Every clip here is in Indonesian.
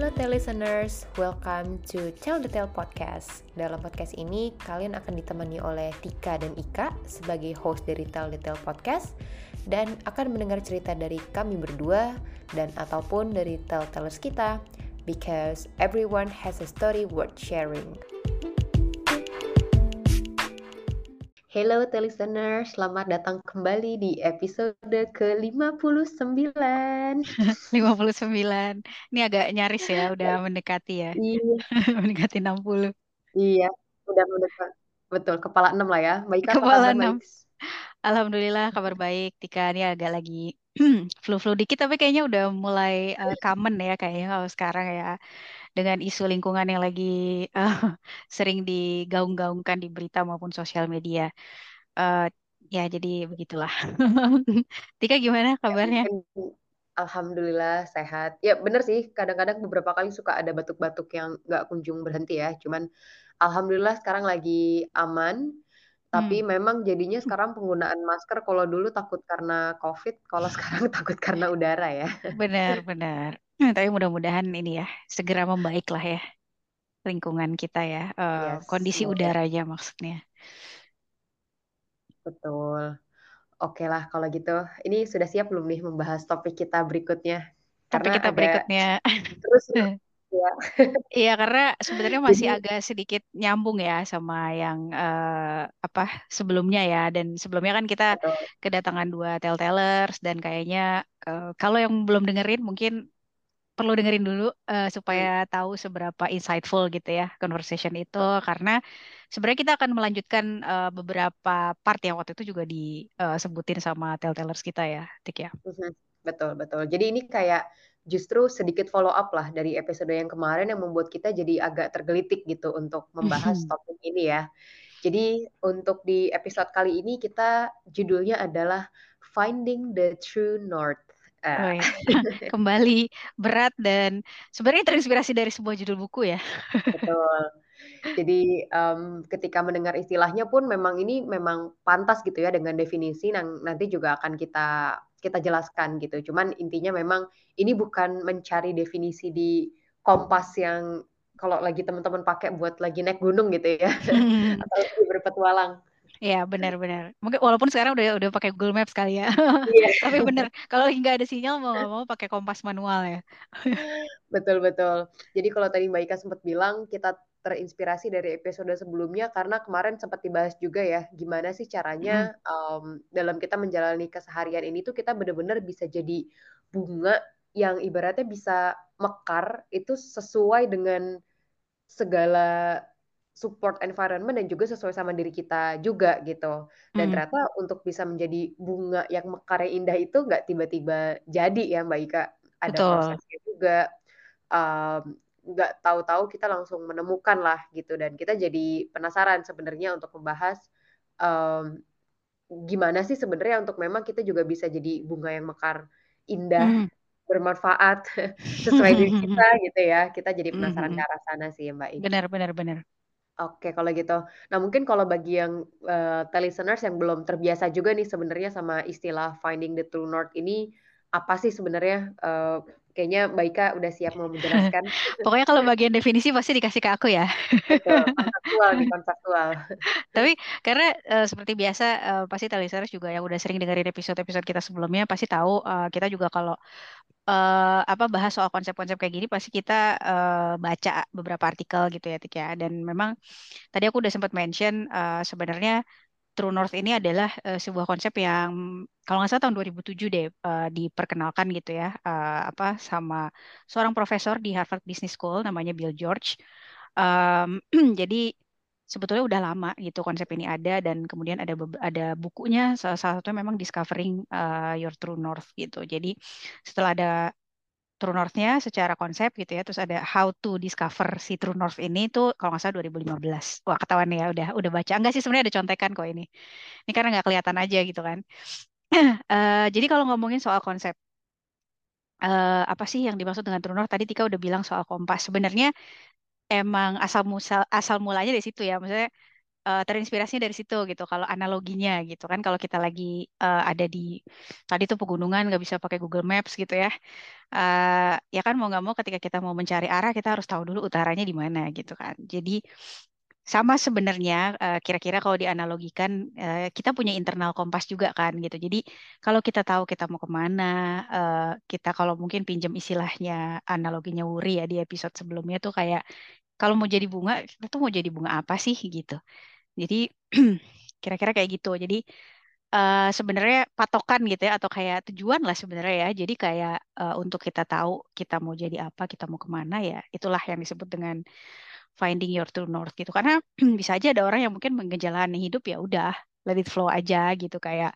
Hello listeners, welcome to Tell the Tale Podcast. Dalam podcast ini, kalian akan ditemani oleh Tika dan Ika sebagai host dari Tell the Tale Podcast dan akan mendengar cerita dari kami berdua dan ataupun dari telltellers kita because everyone has a story worth sharing. Hello listener, selamat datang kembali di episode ke-59. 59. Ini agak nyaris ya, udah mendekati ya. Iya. mendekati 60. Iya, udah mendekat. Betul, kepala 6 lah ya. Baik Kepala 6. Alhamdulillah kabar baik. Tika ini agak lagi flu-flu dikit tapi kayaknya udah mulai uh, common ya kayaknya kalau sekarang ya dengan isu lingkungan yang lagi uh, sering digaung-gaungkan di berita maupun sosial media. Uh, ya jadi begitulah. Tika gimana kabarnya? Alhamdulillah sehat. Ya bener sih, kadang-kadang beberapa kali suka ada batuk-batuk yang nggak kunjung berhenti ya. Cuman alhamdulillah sekarang lagi aman. Tapi hmm. memang jadinya sekarang penggunaan masker kalau dulu takut karena COVID, kalau sekarang takut karena udara ya. Benar, benar. Hmm, tapi mudah-mudahan ini ya segera membaik lah ya lingkungan kita ya, uh, yes, kondisi semoga. udaranya maksudnya. Betul. Oke lah kalau gitu. Ini sudah siap belum nih membahas topik kita berikutnya? Topik kita berikutnya. Terus ya. Iya karena sebenarnya masih Jadi, agak sedikit nyambung ya sama yang uh, apa sebelumnya ya dan sebelumnya kan kita betul. kedatangan dua telltellers dan kayaknya uh, kalau yang belum dengerin mungkin perlu dengerin dulu uh, supaya tahu seberapa insightful gitu ya conversation itu karena sebenarnya kita akan melanjutkan uh, beberapa part yang waktu itu juga disebutin sama telltellers kita ya, Tik ya. Mhm. Betul betul. Jadi ini kayak justru sedikit follow up lah dari episode yang kemarin yang membuat kita jadi agak tergelitik gitu untuk membahas topik ini ya. Jadi untuk di episode kali ini kita judulnya adalah Finding the True North. Oh, ya. Kembali berat dan sebenarnya terinspirasi dari sebuah judul buku ya. Betul. Jadi um, ketika mendengar istilahnya pun memang ini memang pantas gitu ya dengan definisi yang nanti juga akan kita kita jelaskan gitu. Cuman intinya memang ini bukan mencari definisi di kompas yang kalau lagi teman-teman pakai buat lagi naik gunung gitu ya atau berpetualang. Iya benar-benar. Mungkin walaupun sekarang udah udah pakai Google Maps kali ya. Iya. Tapi benar kalau nggak ada sinyal mau nggak mau pakai kompas manual ya. betul betul. Jadi kalau tadi Mbak Ika sempat bilang kita terinspirasi dari episode sebelumnya karena kemarin sempat dibahas juga ya gimana sih caranya mm. um, dalam kita menjalani keseharian ini tuh kita benar-benar bisa jadi bunga yang ibaratnya bisa mekar itu sesuai dengan segala support environment dan juga sesuai sama diri kita juga gitu. Dan hmm. ternyata untuk bisa menjadi bunga yang mekar yang indah itu nggak tiba-tiba jadi ya Mbak Ika. Ada Betul. prosesnya juga. nggak um, tahu-tahu kita langsung menemukan lah gitu dan kita jadi penasaran sebenarnya untuk membahas um, gimana sih sebenarnya untuk memang kita juga bisa jadi bunga yang mekar indah hmm. bermanfaat sesuai diri kita gitu ya kita jadi penasaran hmm. ke arah sana sih Mbak Ika. Benar benar benar. Oke, kalau gitu. Nah, mungkin kalau bagi yang uh, listeners yang belum terbiasa juga nih sebenarnya sama istilah finding the true north ini apa sih sebenarnya? Uh, kayaknya Mbak Ika udah siap mau menjelaskan. Pokoknya kalau bagian definisi pasti dikasih ke aku ya. Betul, konseptual nih, konseptual. Tapi karena uh, seperti biasa uh, pasti listeners juga yang udah sering dengerin episode-episode kita sebelumnya pasti tahu uh, kita juga kalau uh, apa bahas soal konsep-konsep kayak gini pasti kita uh, baca beberapa artikel gitu ya Tik ya dan memang tadi aku udah sempat mention uh, sebenarnya True North ini adalah uh, sebuah konsep yang kalau nggak salah tahun 2007 deh uh, diperkenalkan gitu ya uh, apa sama seorang profesor di Harvard Business School namanya Bill George. Um, jadi sebetulnya udah lama gitu konsep ini ada dan kemudian ada ada bukunya salah satunya memang Discovering uh, Your True North gitu. Jadi setelah ada True North-nya secara konsep gitu ya, terus ada How to Discover si True North ini tuh kalau nggak salah 2015. Wah ketahuan ya udah udah baca. Enggak sih sebenarnya ada contekan kok ini. Ini karena nggak kelihatan aja gitu kan. uh, jadi kalau ngomongin soal konsep uh, apa sih yang dimaksud dengan True North? Tadi Tika udah bilang soal kompas. Sebenarnya emang asal musal asal mulanya dari situ ya maksudnya uh, terinspirasinya dari situ gitu. Kalau analoginya gitu kan, kalau kita lagi uh, ada di tadi tuh pegunungan nggak bisa pakai Google Maps gitu ya. Uh, ya kan mau nggak mau ketika kita mau mencari arah kita harus tahu dulu utaranya di mana gitu kan. Jadi sama sebenarnya kira-kira kalau dianalogikan kita punya internal kompas juga kan gitu. Jadi kalau kita tahu kita mau ke mana, kita kalau mungkin pinjam istilahnya analoginya Wuri ya di episode sebelumnya tuh kayak kalau mau jadi bunga kita tuh mau jadi bunga apa sih gitu. Jadi kira-kira kayak gitu. Jadi uh, sebenarnya patokan gitu ya atau kayak tujuan lah sebenarnya ya. Jadi kayak uh, untuk kita tahu kita mau jadi apa, kita mau ke mana ya, itulah yang disebut dengan finding your true north gitu. Karena bisa aja ada orang yang mungkin mengejalani hidup ya udah let it flow aja gitu kayak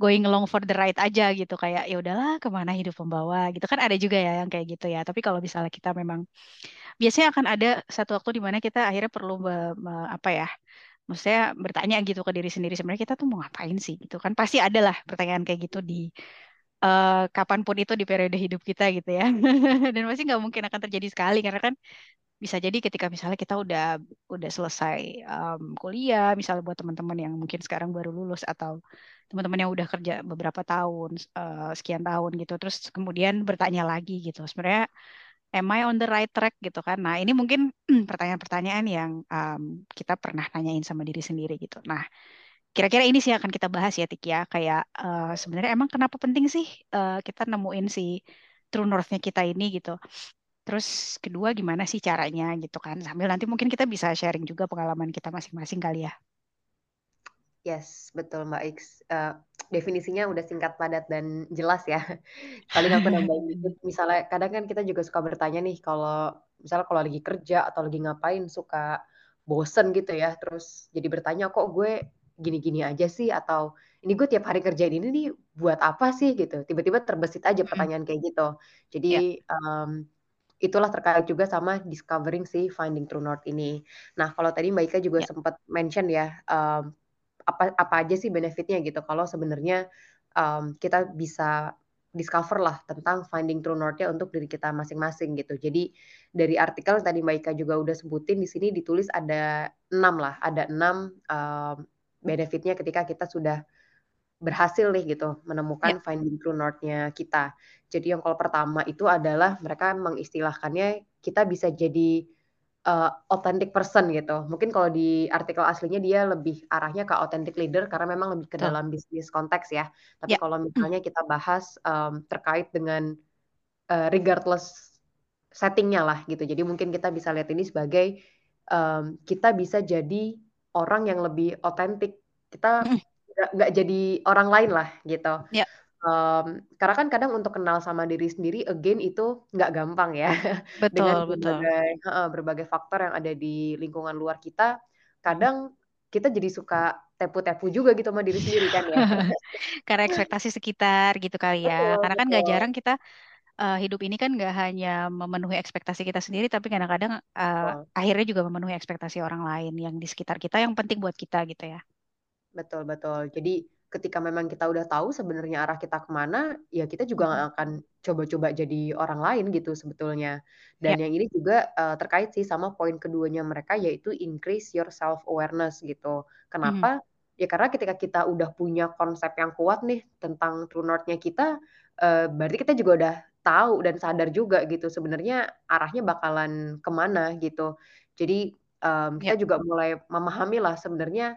going along for the ride aja gitu kayak ya udahlah ke mana hidup membawa gitu. Kan ada juga ya yang kayak gitu ya. Tapi kalau misalnya kita memang biasanya akan ada satu waktu di mana kita akhirnya perlu be, be, apa ya maksudnya bertanya gitu ke diri sendiri sebenarnya kita tuh mau ngapain sih? Gitu kan. Pasti ada lah pertanyaan kayak gitu di uh, kapan pun itu di periode hidup kita gitu ya. Dan pasti nggak mungkin akan terjadi sekali karena kan bisa jadi ketika misalnya kita udah udah selesai um, kuliah misalnya buat teman-teman yang mungkin sekarang baru lulus atau teman-teman yang udah kerja beberapa tahun uh, sekian tahun gitu terus kemudian bertanya lagi gitu sebenarnya am I on the right track gitu kan? Nah ini mungkin pertanyaan-pertanyaan yang um, kita pernah nanyain sama diri sendiri gitu. Nah kira-kira ini sih akan kita bahas ya Tik ya. Kayak uh, sebenarnya emang kenapa penting sih uh, kita nemuin si true north-nya kita ini gitu. Terus kedua gimana sih caranya gitu kan? Sambil nanti mungkin kita bisa sharing juga pengalaman kita masing-masing kali ya. Yes, betul Mbak X. Uh, definisinya udah singkat, padat, dan jelas ya. Paling aku nambahin dikit, misalnya kadang kan kita juga suka bertanya nih kalau misalnya kalau lagi kerja atau lagi ngapain suka bosen gitu ya, terus jadi bertanya kok gue gini-gini aja sih atau ini gue tiap hari kerjain ini nih buat apa sih gitu. Tiba-tiba terbesit aja pertanyaan kayak gitu. Jadi yeah. um, itulah terkait juga sama discovering si finding true north ini. Nah kalau tadi Mbak Ika juga yeah. sempat mention ya um, apa apa aja sih benefitnya gitu kalau sebenarnya um, kita bisa discover lah tentang finding true north-nya untuk diri kita masing-masing gitu. Jadi dari artikel tadi Mbak Ika juga udah sebutin di sini ditulis ada enam lah, ada enam um, benefitnya ketika kita sudah berhasil nih gitu menemukan yeah. finding true north-nya kita. Jadi yang kalau pertama itu adalah mereka mengistilahkannya kita bisa jadi uh, authentic person gitu. Mungkin kalau di artikel aslinya dia lebih arahnya ke authentic leader karena memang lebih ke Betul. dalam bisnis konteks ya. Tapi yeah. kalau misalnya kita bahas um, terkait dengan uh, regardless settingnya lah gitu. Jadi mungkin kita bisa lihat ini sebagai um, kita bisa jadi orang yang lebih otentik. Kita nggak jadi orang lain lah gitu. Yeah. Um, karena kan kadang untuk kenal sama diri sendiri again itu nggak gampang ya. Betul, Dengan berbagai betul. Uh, berbagai faktor yang ada di lingkungan luar kita, kadang kita jadi suka tepu-tepu juga gitu sama diri sendiri kan ya. Karena ekspektasi sekitar gitu kali ya. Betul, Karena kan nggak jarang kita uh, hidup ini kan nggak hanya memenuhi ekspektasi kita sendiri, tapi kadang-kadang uh, akhirnya juga memenuhi ekspektasi orang lain yang di sekitar kita yang penting buat kita gitu ya. Betul betul. Jadi ketika memang kita udah tahu sebenarnya arah kita ke mana, ya kita juga nggak akan coba-coba jadi orang lain gitu sebetulnya. Dan yeah. yang ini juga uh, terkait sih sama poin keduanya mereka yaitu increase your self awareness gitu. Kenapa? Mm. Ya karena ketika kita udah punya konsep yang kuat nih tentang true north-nya kita, uh, berarti kita juga udah tahu dan sadar juga gitu sebenarnya arahnya bakalan ke mana gitu. Jadi um, kita yeah. juga mulai memahami lah sebenarnya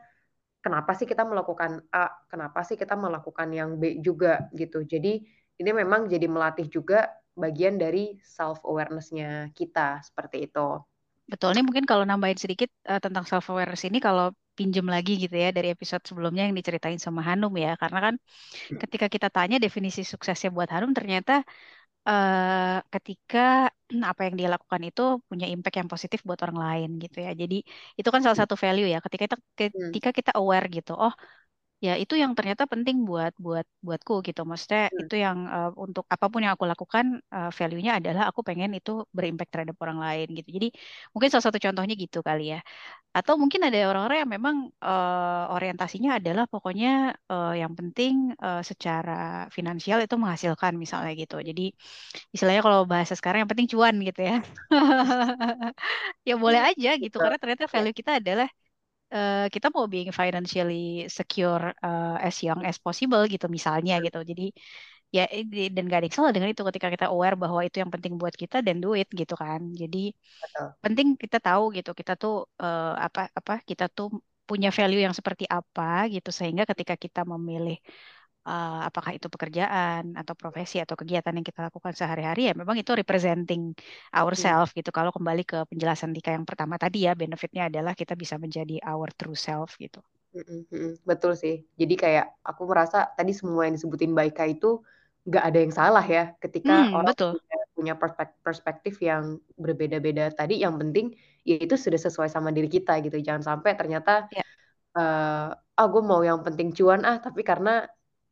kenapa sih kita melakukan A, kenapa sih kita melakukan yang B juga gitu. Jadi ini memang jadi melatih juga bagian dari self awareness-nya kita seperti itu. Betul, ini mungkin kalau nambahin sedikit uh, tentang self awareness ini kalau pinjem lagi gitu ya dari episode sebelumnya yang diceritain sama Hanum ya, karena kan hmm. ketika kita tanya definisi suksesnya buat Hanum ternyata uh, ketika apa yang dia lakukan itu punya impact yang positif buat orang lain gitu ya. Jadi itu kan salah satu value ya. Ketika kita hmm. ketika kita aware gitu, oh ya itu yang ternyata penting buat buat buatku gitu. Maksudnya hmm. itu yang uh, untuk apa pun yang aku lakukan uh, value-nya adalah aku pengen itu berimpact terhadap orang lain gitu. Jadi mungkin salah satu contohnya gitu kali ya. Atau mungkin ada orang-orang yang memang uh, orientasinya adalah pokoknya uh, yang penting uh, secara finansial itu menghasilkan misalnya gitu. Jadi istilahnya kalau bahasa sekarang yang penting cuan gitu ya. ya boleh aja gitu karena ternyata value kita adalah uh, kita mau being financially secure uh, as young as possible gitu misalnya gitu. Jadi ya dan gak ada yang salah dengan itu ketika kita aware bahwa itu yang penting buat kita dan do it gitu kan. Jadi Betul. penting kita tahu gitu kita tuh uh, apa apa kita tuh punya value yang seperti apa gitu sehingga ketika kita memilih uh, apakah itu pekerjaan atau profesi atau kegiatan yang kita lakukan sehari-hari ya memang itu representing ourselves gitu. Kalau kembali ke penjelasan Dika yang pertama tadi ya benefitnya adalah kita bisa menjadi our true self gitu. Betul sih. Jadi kayak aku merasa tadi semua yang disebutin Baika itu nggak ada yang salah ya ketika hmm, orang betul. punya, perspektif, perspektif yang berbeda-beda tadi. Yang penting ya itu sudah sesuai sama diri kita gitu. Jangan sampai ternyata ya. uh, ah gue mau yang penting cuan ah tapi karena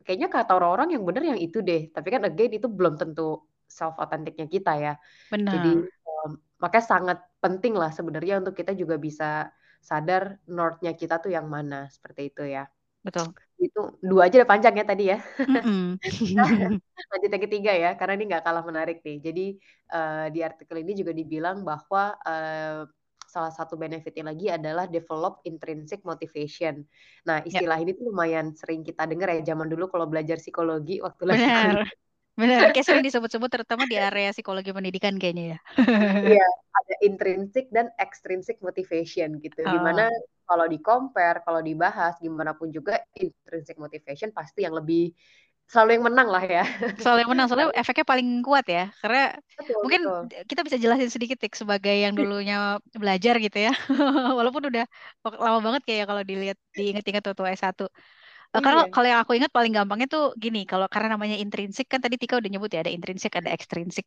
kayaknya kata orang-orang yang benar yang itu deh. Tapi kan again itu belum tentu self authenticnya kita ya. Benar. Jadi um, makanya sangat penting lah sebenarnya untuk kita juga bisa sadar northnya kita tuh yang mana seperti itu ya. Betul. Itu dua aja udah panjang ya tadi ya. Lanjut yang ketiga ya, karena ini nggak kalah menarik nih. Jadi uh, di artikel ini juga dibilang bahwa uh, salah satu benefitnya lagi adalah develop intrinsic motivation. Nah, ya. istilah yep. ini tuh lumayan sering kita dengar ya zaman dulu kalau belajar psikologi waktu lagi Benar. Benar, kayak sering disebut-sebut terutama di area psikologi pendidikan kayaknya ya. Iya, ada intrinsic dan extrinsic motivation gitu. Oh. Di mana kalau di compare, kalau dibahas gimana pun juga intrinsic motivation pasti yang lebih selalu yang menang lah ya. Selalu yang menang, soalnya efeknya paling kuat ya. Karena betul, mungkin betul. kita bisa jelasin sedikit tik sebagai yang dulunya belajar gitu ya. Walaupun udah lama banget kayak kalau dilihat diinget-inget waktu S1. Uh, karena iya. kalau yang aku ingat paling gampangnya tuh gini, kalau karena namanya intrinsik kan tadi Tika udah nyebut ya ada intrinsik ada extrinsic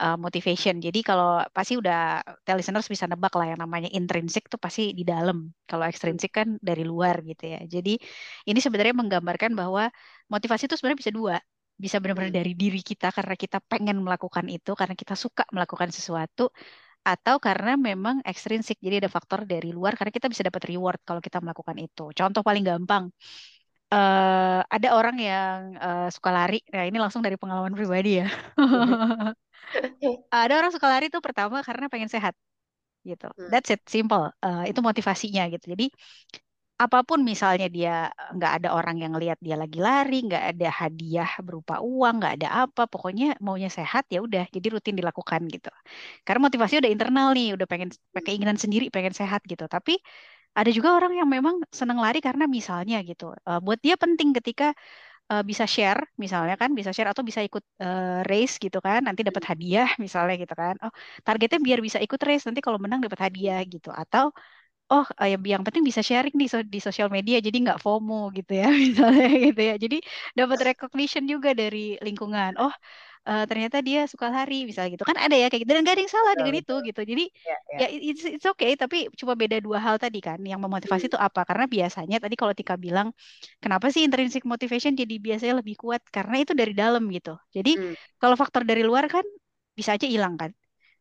uh, motivation. Jadi kalau pasti udah listeners bisa nebak lah yang namanya intrinsik tuh pasti di dalam. Kalau extrinsic kan dari luar gitu ya. Jadi ini sebenarnya menggambarkan bahwa motivasi itu sebenarnya bisa dua. Bisa benar-benar hmm. dari diri kita karena kita pengen melakukan itu, karena kita suka melakukan sesuatu, atau karena memang ekstrinsik. Jadi ada faktor dari luar karena kita bisa dapat reward kalau kita melakukan itu. Contoh paling gampang uh, ada orang yang uh, suka lari. Nah, ini langsung dari pengalaman pribadi ya. ada orang suka lari tuh pertama karena pengen sehat, gitu. Hmm. That's it, simple. Uh, itu motivasinya gitu. Jadi apa pun misalnya dia nggak ada orang yang lihat dia lagi lari, nggak ada hadiah berupa uang, nggak ada apa, pokoknya maunya sehat ya udah, jadi rutin dilakukan gitu. Karena motivasi udah internal nih, udah pengen keinginan sendiri pengen sehat gitu. Tapi ada juga orang yang memang senang lari karena misalnya gitu, uh, buat dia penting ketika uh, bisa share, misalnya kan bisa share atau bisa ikut uh, race gitu kan, nanti dapat hadiah misalnya gitu kan. Oh, targetnya biar bisa ikut race, nanti kalau menang dapat hadiah gitu. Atau oh uh, yang penting bisa sharing di so di sosial media jadi nggak FOMO gitu ya misalnya gitu ya. Jadi dapat recognition juga dari lingkungan. Oh uh, ternyata dia suka lari misalnya gitu. Kan ada ya kayak gitu. Dan gak ada yang salah dengan itu gitu. Jadi ya, ya. ya it's, it's okay tapi cuma beda dua hal tadi kan. Yang memotivasi itu hmm. apa? Karena biasanya tadi kalau Tika bilang kenapa sih intrinsic motivation jadi biasanya lebih kuat? Karena itu dari dalam gitu. Jadi hmm. kalau faktor dari luar kan bisa aja hilang kan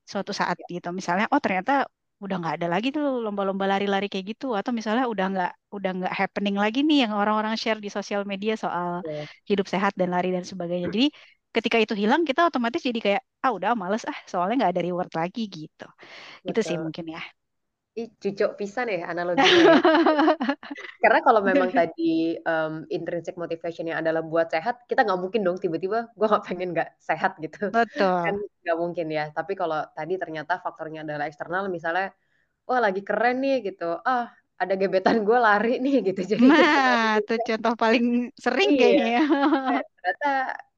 suatu saat ya. gitu. Misalnya oh ternyata udah nggak ada lagi tuh lomba-lomba lari-lari kayak gitu. Atau misalnya udah nggak udah nggak happening lagi nih yang orang-orang share di sosial media soal yeah. hidup sehat dan lari dan sebagainya. Jadi ketika itu hilang kita otomatis jadi kayak ah udah males ah soalnya nggak ada reward lagi gitu Betul. itu sih mungkin ya Ih, cucuk pisan ya analoginya ya. Karena kalau memang tadi um, intrinsic motivationnya adalah buat sehat, kita nggak mungkin dong tiba-tiba gue nggak pengen nggak sehat gitu. Betul. Kan nggak mungkin ya. Tapi kalau tadi ternyata faktornya adalah eksternal, misalnya, wah lagi keren nih gitu, ah ada gebetan gue lari nih gitu. Jadi nah, itu contoh paling sering iya. kayaknya ya. Ternyata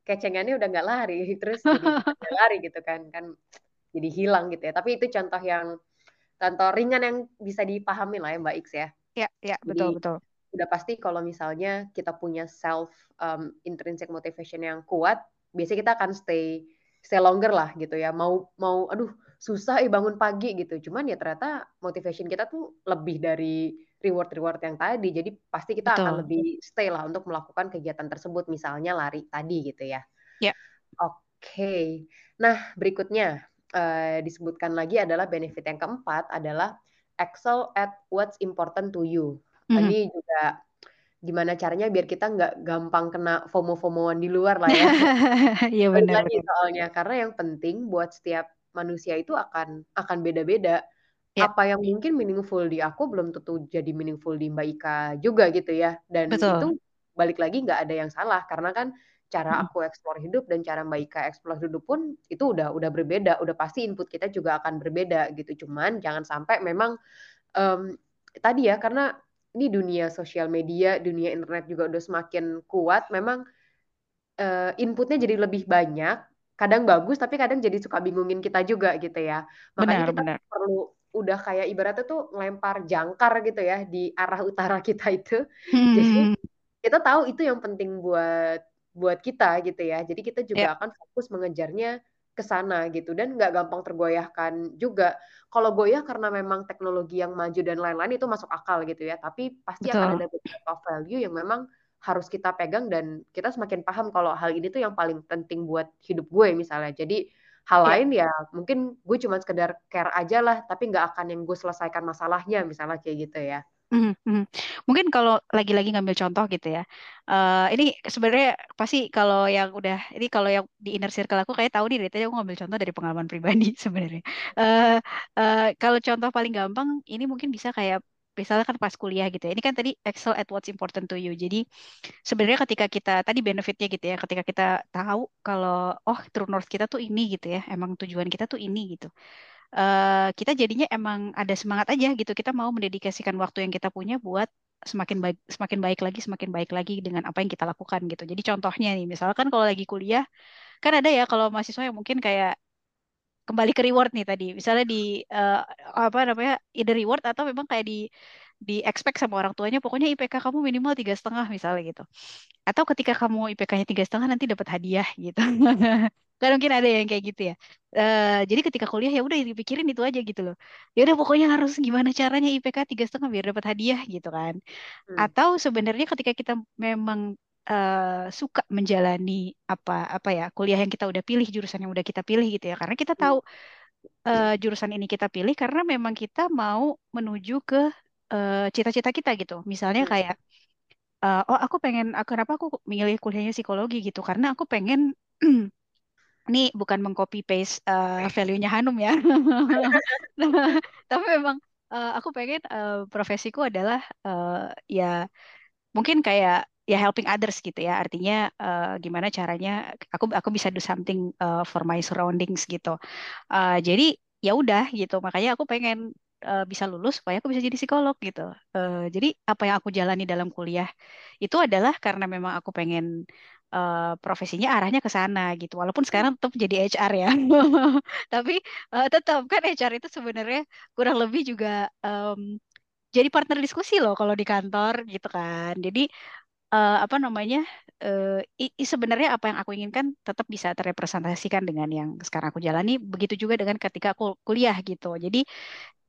kecengannya udah nggak lari terus jadi lari gitu kan kan jadi hilang gitu ya. Tapi itu contoh yang contoh ringan yang bisa dipahami lah ya Mbak X ya. Ya ya betul jadi, betul udah pasti kalau misalnya kita punya self um, intrinsic motivation yang kuat biasanya kita akan stay stay longer lah gitu ya. Mau mau aduh susah eh bangun pagi gitu. Cuman ya ternyata motivation kita tuh lebih dari reward-reward yang tadi. Jadi pasti kita Betul. akan lebih stay lah untuk melakukan kegiatan tersebut, misalnya lari tadi gitu ya. Ya. Oke. Okay. Nah, berikutnya uh, disebutkan lagi adalah benefit yang keempat adalah excel at what's important to you. Mm. Ini juga gimana caranya biar kita nggak gampang kena FOMO-FOMOan di luar lah ya. Iya benar. soalnya karena yang penting buat setiap manusia itu akan akan beda-beda Ya, apa yang mungkin meaningful di aku belum tentu jadi meaningful di Mbak Ika juga gitu ya. Dan betul. itu balik lagi nggak ada yang salah karena kan cara aku explore hidup dan cara Mbak Ika explore hidup pun itu udah udah berbeda. Udah pasti input kita juga akan berbeda gitu. Cuman jangan sampai memang um, tadi ya karena ini dunia sosial media, dunia internet juga udah semakin kuat. Memang uh, inputnya jadi lebih banyak. Kadang bagus, tapi kadang jadi suka bingungin kita juga gitu ya. Makanya Benar, kita benar. perlu udah kayak ibaratnya tuh ngelempar jangkar gitu ya di arah utara kita itu. Jadi Hmm, kita tahu itu yang penting buat buat kita gitu ya. Jadi kita juga akan fokus mengejarnya ke sana gitu dan nggak gampang tergoyahkan juga. Kalau goyah karena memang teknologi yang maju dan lain-lain itu masuk akal gitu ya. Tapi pasti akan betul. ada beberapa value yang memang harus kita pegang dan kita semakin paham kalau hal ini tuh yang paling penting buat hidup gue misalnya. Jadi hal Ya. lain ya mungkin gue cuma sekedar care aja lah tapi nggak akan yang gue selesaikan masalahnya misalnya kayak gitu ya. Mhm, mhm. Mungkin kalau lagi-lagi ngambil contoh gitu ya, eh ini sebenarnya pasti kalau yang udah, ini kalau yang di inner circle aku kayak tahu nih dari tadi aku ngambil contoh dari pengalaman pribadi sebenarnya. eh eh, kalau contoh paling gampang, ini mungkin bisa kayak misalnya kan pas kuliah gitu ya. Ini kan tadi excel at what's important to you. Jadi sebenarnya ketika kita tadi benefitnya gitu ya, ketika kita tahu kalau oh true north kita tuh ini gitu ya, emang tujuan kita tuh ini gitu eh, kita jadinya emang ada semangat aja gitu. Kita mau mendedikasikan waktu yang kita punya buat semakin baik, semakin baik lagi, semakin baik lagi dengan apa yang kita lakukan gitu. Jadi contohnya nih, misalkan kalau lagi kuliah, kan ada ya kalau mahasiswa yang mungkin kayak kembali ke reward nih tadi. Misalnya di eh, apa namanya, either reward atau memang kayak di di expect sama orang tuanya, pokoknya IPK kamu minimal tiga setengah misalnya gitu. Atau ketika kamu IPK-nya tiga setengah nanti dapat hadiah gitu. Kan mungkin ada yang kayak gitu ya. Eh, jadi ketika kuliah ya udah dipikirin itu aja gitu loh. Ya udah pokoknya harus gimana caranya IPK tiga setengah biar dapat hadiah gitu kan. Hmm. Atau sebenarnya ketika kita memang eh, suka menjalani apa apa ya kuliah yang kita udah pilih jurusan yang udah kita pilih gitu ya. Karena kita tahu eh, jurusan ini kita pilih karena memang kita mau menuju ke eh, cita-cita kita gitu. Misalnya Hmm. kayak eh, oh aku pengen ah, kenapa aku milih kuliahnya psikologi gitu karena aku pengen ini bukan mengcopy paste eh, value-nya Hanum ya tapi memang eh, aku pengen eh, profesiku adalah eh, ya mungkin kayak ya helping others gitu ya. Artinya eh, gimana caranya aku aku bisa do something eh, for my surroundings gitu. Eh, jadi ya udah gitu. Makanya aku pengen eh, bisa lulus supaya aku bisa jadi psikolog gitu. Eh, jadi apa yang aku jalani dalam kuliah itu adalah karena memang aku pengen eh, profesinya arahnya ke sana gitu. Walaupun sekarang tetap jadi HR ya. Tapi eh, tetap kan HR itu sebenarnya kurang lebih juga em, jadi partner diskusi loh kalau di kantor gitu kan. Jadi eh, apa namanya eh, i- sebenarnya apa yang aku inginkan tetap bisa terrepresentasikan dengan yang sekarang aku jalani. Begitu juga dengan ketika aku kuliah gitu. Jadi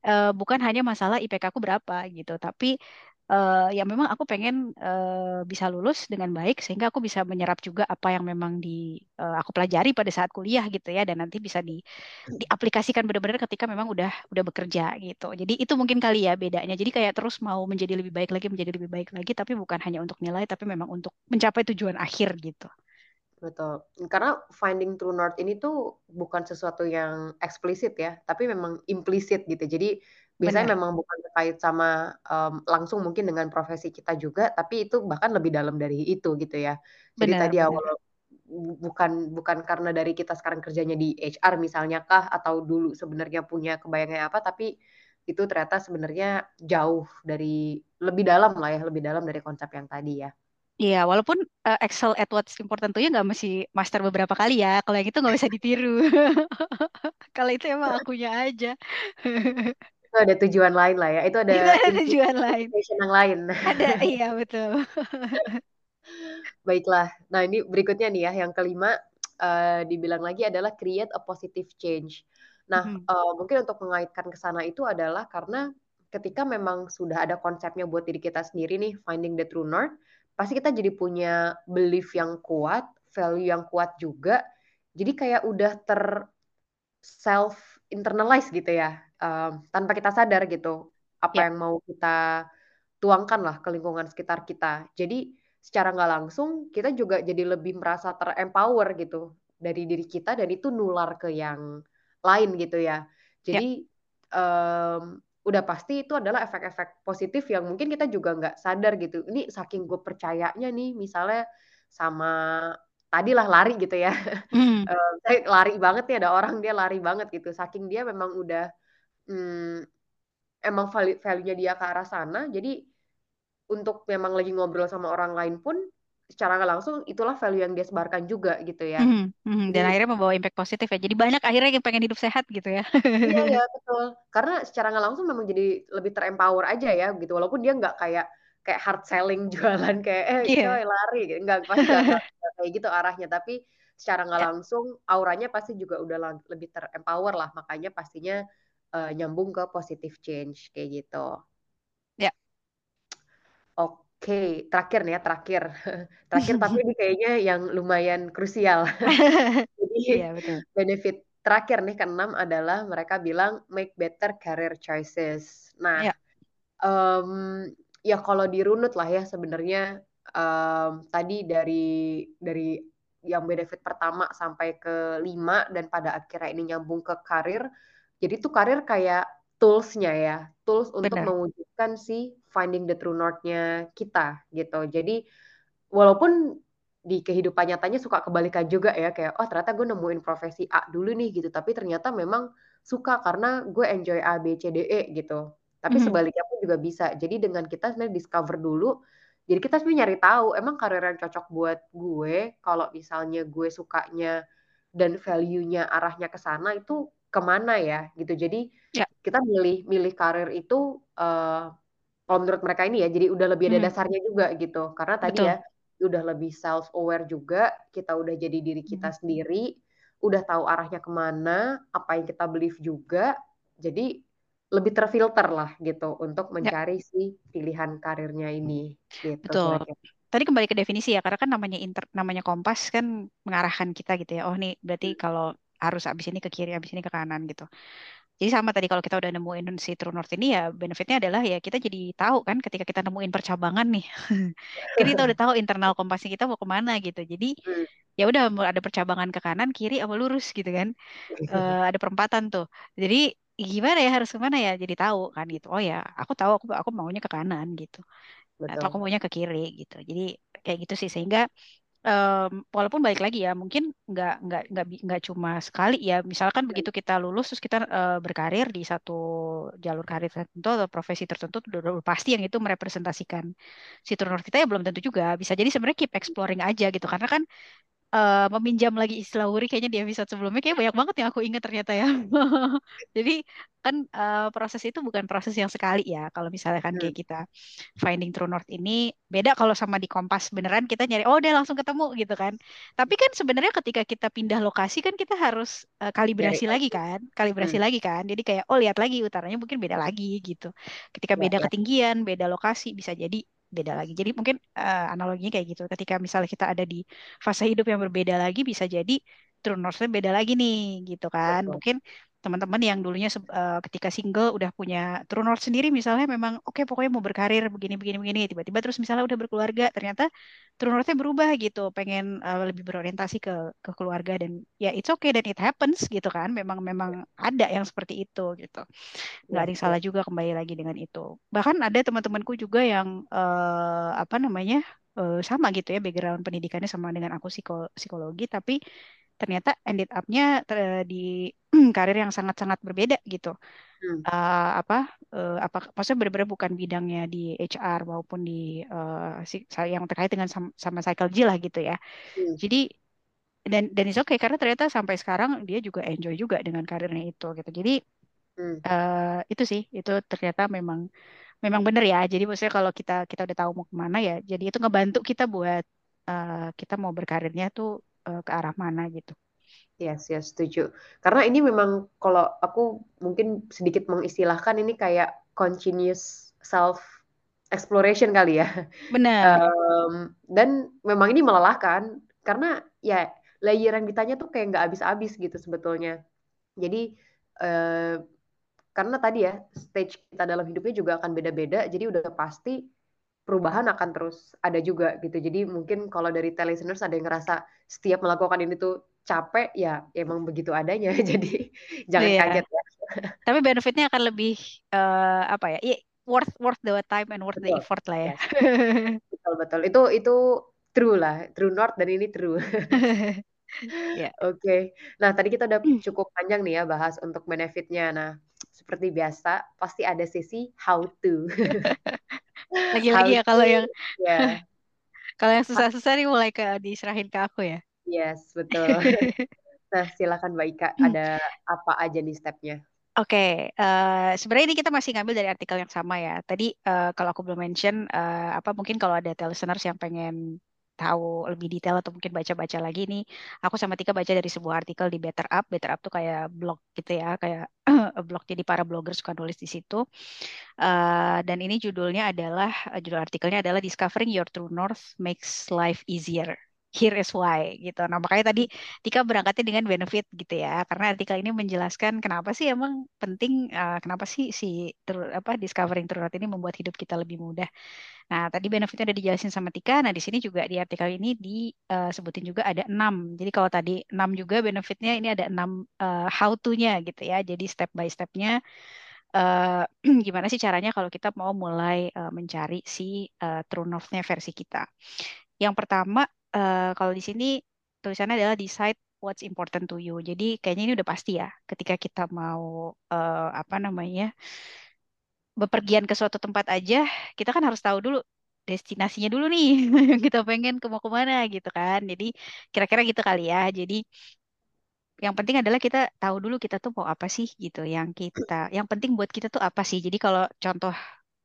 eh, bukan hanya masalah IPK aku berapa gitu tapi eh, ya memang aku pengen eh, bisa lulus dengan baik sehingga aku bisa menyerap juga apa yang memang di eh, aku pelajari pada saat kuliah gitu ya dan nanti bisa di diaplikasikan benar-benar ketika memang udah udah bekerja gitu. Jadi itu mungkin kali ya bedanya. Jadi kayak terus mau menjadi lebih baik lagi, menjadi lebih baik lagi, tapi bukan hanya untuk nilai, tapi memang untuk mencapai tujuan akhir gitu. Betul. Karena finding true north ini tuh bukan sesuatu yang eksplisit ya, tapi memang implisit gitu. Jadi biasanya Benar, memang bukan terkait sama um, langsung mungkin dengan profesi kita juga, tapi itu bahkan lebih dalam dari itu gitu ya. Jadi benar, tadi benar. awal bu- bukan bukan karena dari kita sekarang kerjanya di HR misalnya kah atau dulu sebenarnya punya kebayangnya apa, tapi itu ternyata sebenarnya jauh dari lebih dalam lah ya, lebih dalam dari konsep yang tadi ya. Iya, walaupun eh, Excel at what's important tuh ya nggak mesti master beberapa kali ya. Kalau yang itu nggak bisa ditiru. Kalau itu emang akunya aja. Itu ada tujuan lain lah ya. Itu ada Itu ada tujuan lain. yang lain. Ada, iya betul. Baiklah. Nah, ini berikutnya nih ya, yang kelima eh, dibilang lagi adalah create a positive change. Nah, Mhm. eh, mungkin untuk mengaitkan ke sana itu adalah karena ketika memang sudah ada konsepnya buat diri kita sendiri nih, finding the true north, pasti kita jadi punya belief yang kuat, value yang kuat juga. Jadi kayak udah ter self internalize gitu ya, um, tanpa kita sadar gitu apa Ya, yang mau kita tuangkan lah ke lingkungan sekitar kita. Jadi secara nggak langsung kita juga jadi lebih merasa terempower gitu dari diri kita dan itu nular ke yang lain gitu ya. ya, Jadi um, udah pasti itu adalah efek-efek positif yang mungkin kita juga nggak sadar gitu. Ini saking gue percayanya nih, misalnya sama tadilah lari gitu ya. Uh, lari banget nih ada orang dia lari banget gitu. Saking dia memang udah hmm, emang value-nya dia ke arah sana. Jadi untuk memang lagi ngobrol sama orang lain pun secara langsung itulah value yang dia sebarkan juga gitu ya. Mm -hmm. Dan akhirnya membawa impact positif ya. Jadi banyak akhirnya yang pengen hidup sehat gitu ya. iya ya betul. Karena secara nggak langsung memang jadi lebih terempower aja ya gitu. Walaupun dia nggak kayak kayak hard selling jualan kayak eh yeah. coy lari gitu. Nggak pasti kayak gitu arahnya. Tapi secara nggak yeah. langsung auranya pasti juga udah lebih terempower lah. Makanya pastinya uh, nyambung ke positive change kayak gitu. Ya. Yeah. Oke. Oke, terakhir nih ya, terakhir. terakhir tapi ini kayaknya yang lumayan krusial. Jadi iya, betul. benefit terakhir nih keenam adalah mereka bilang make better career choices. Nah, ya, um, ya kalau dirunut lah ya sebenarnya um, tadi dari dari yang benefit pertama sampai ke lima dan pada akhirnya ini nyambung ke karir. Jadi tuh karir kayak tools-nya ya, tools untuk Benar. mewujudkan si finding the true north-nya kita gitu. Jadi walaupun di kehidupan nyatanya suka kebalikan juga ya kayak oh ternyata gue nemuin profesi A dulu nih gitu tapi ternyata memang suka karena gue enjoy A B C D E gitu tapi mm -hmm. sebaliknya pun juga bisa jadi dengan kita sebenarnya discover dulu jadi kita sebenarnya nyari tahu emang karir yang cocok buat gue kalau misalnya gue sukanya dan value-nya arahnya ke sana itu ke mana ya gitu jadi ya. kita milih milih karir itu uh, kalau menurut mereka ini ya jadi udah lebih ada hmm. dasarnya juga gitu karena tadi Betul. ya udah lebih self aware juga kita udah jadi diri kita hmm. sendiri udah tahu arahnya ke mana apa yang kita believe juga jadi lebih terfilter lah gitu untuk ya. mencari ya. si pilihan karirnya ini gitu Betul. Tadi kembali ke definisi ya karena kan namanya inter namanya kompas kan mengarahkan kita gitu ya oh nih berarti hmm. kalau harus abis ini ke kiri, abis ini ke kanan gitu. Jadi sama tadi kalau kita udah nemuin si True North ini ya benefitnya adalah ya kita jadi tahu kan ketika kita nemuin percabangan nih, kita udah tahu internal kompasnya kita mau ke mana gitu. Jadi ya udah ada percabangan ke kanan, kiri, apa lurus gitu kan, uh, ada perempatan tuh. Jadi gimana ya harus ke mana ya? Jadi tahu kan gitu. Oh ya aku tahu aku aku maunya ke kanan gitu, Betul. atau aku maunya ke kiri gitu. Jadi kayak gitu sih sehingga um, walaupun balik lagi ya mungkin nggak nggak nggak nggak cuma sekali ya. Misalkan iya. begitu kita lulus terus kita uh, berkarir di satu jalur karir tertentu atau profesi tertentu udah, pasti yang itu merepresentasikan si turnover kita ya belum tentu juga. Bisa jadi sebenarnya keep exploring aja gitu. Karena kan uh, meminjam lagi istilah Wuri kayaknya di episode sebelumnya kayak banyak banget yang aku ingat ternyata ya. Jadi kan uh, proses itu bukan proses yang sekali ya. Kalau misalnya kan kayak hmm. kita finding true north ini beda kalau sama di Kompas beneran kita nyari oh udah langsung ketemu gitu kan. Tapi kan sebenarnya ketika kita pindah lokasi kan kita harus uh, kalibrasi lagi kan, kalibrasi hmm. lagi kan. Jadi kayak oh lihat lagi utaranya mungkin beda lagi gitu. Ketika ya, beda ya. ketinggian, beda lokasi bisa jadi beda lagi. Jadi mungkin uh, analoginya kayak gitu. Ketika misalnya kita ada di fase hidup yang berbeda lagi, bisa jadi true north beda lagi nih, gitu kan. Betul. Mungkin teman-teman yang dulunya uh, ketika single udah punya true north sendiri misalnya memang oke okay, pokoknya mau berkarir begini begini begini tiba-tiba terus misalnya udah berkeluarga ternyata true northnya berubah gitu pengen uh, lebih berorientasi ke ke keluarga dan ya it's okay dan it happens gitu kan memang memang ada yang seperti itu gitu. Nggak ada yang salah juga kembali lagi dengan itu. Bahkan ada teman-temanku juga yang uh, apa namanya uh, sama gitu ya background pendidikannya sama dengan aku psikologi tapi ternyata ended up-nya di karir yang sangat-sangat berbeda gitu. Hmm. Uh, apa uh, apa maksudnya benar-benar bukan bidangnya di HR maupun di uh, yang terkait dengan sama, sama cycle G lah gitu ya. Hmm. Jadi dan dan itu oke okay, karena ternyata sampai sekarang dia juga enjoy juga dengan karirnya itu gitu. Jadi hmm. uh, itu sih itu ternyata memang memang benar ya. Jadi maksudnya kalau kita kita udah tahu mau ke mana ya, jadi itu ngebantu kita buat uh, kita mau berkarirnya tuh uh, ke arah mana gitu. Yes, yes, setuju. Karena ini memang kalau aku mungkin sedikit mengistilahkan ini kayak continuous self exploration kali ya. Benar. Um, dan memang ini melelahkan karena ya layer yang ditanya tuh kayak nggak habis-habis gitu sebetulnya. Jadi uh, karena tadi ya stage kita dalam hidupnya juga akan beda-beda, jadi udah pasti perubahan akan terus ada juga gitu. Jadi mungkin kalau dari listeners ada yang ngerasa setiap melakukan ini tuh capek ya emang begitu adanya jadi jangan yeah. kaget ya Tapi benefitnya akan lebih uh, apa ya? Worth worth the time and worth the Betul. effort lah ya. Betul betul. Itu itu true lah, true north dan ini true. yeah. Oke. Okay. Nah, tadi kita udah cukup panjang nih ya bahas untuk benefitnya. Nah, seperti biasa pasti ada sesi how to. Lagi-lagi ya kalau yang ya. kalau yang susah-susah nih mulai ke diserahin ke aku ya. Yes, betul. nah, silakan Mbak Ika, ada apa aja nih stepnya? Oke, okay, uh, eh, sebenarnya ini kita masih ngambil dari artikel yang sama ya. Tadi uh, kalau aku belum mention, uh, apa mungkin kalau ada listeners yang pengen tahu lebih detail atau mungkin baca-baca lagi nih, aku sama Tika baca dari sebuah artikel di Better Up. Better Up tuh kayak blog gitu ya, kayak blog jadi para blogger suka nulis di situ. Uh, dan ini judulnya adalah judul artikelnya adalah Discovering Your True North Makes Life Easier here is why gitu. Nah makanya tadi Tika berangkatnya dengan benefit gitu ya, karena artikel ini menjelaskan kenapa sih emang penting, uh, kenapa sih si apa discovering true ini membuat hidup kita lebih mudah. Nah, tadi benefitnya udah dijelasin sama Tika. Nah, di sini juga di artikel ini disebutin eh, juga ada enam. Jadi kalau tadi enam juga benefitnya ini ada enam uh, how to-nya gitu ya. Jadi step by step-nya uh, gimana sih caranya kalau kita mau mulai uh, mencari si uh, true north-nya versi kita. Yang pertama, uh, kalau di sini tulisannya adalah decide what's important to you. Jadi kayaknya ini udah pasti ya, ketika kita mau uh, apa namanya bepergian ke suatu tempat aja, kita kan harus tahu dulu destinasinya dulu nih yang kita pengen ke mau ke mana gitu kan. Jadi kira-kira gitu kali ya. Jadi yang penting adalah kita tahu dulu kita tuh mau apa sih gitu. Yang kita, yang penting buat kita tuh apa sih. Jadi kalau contoh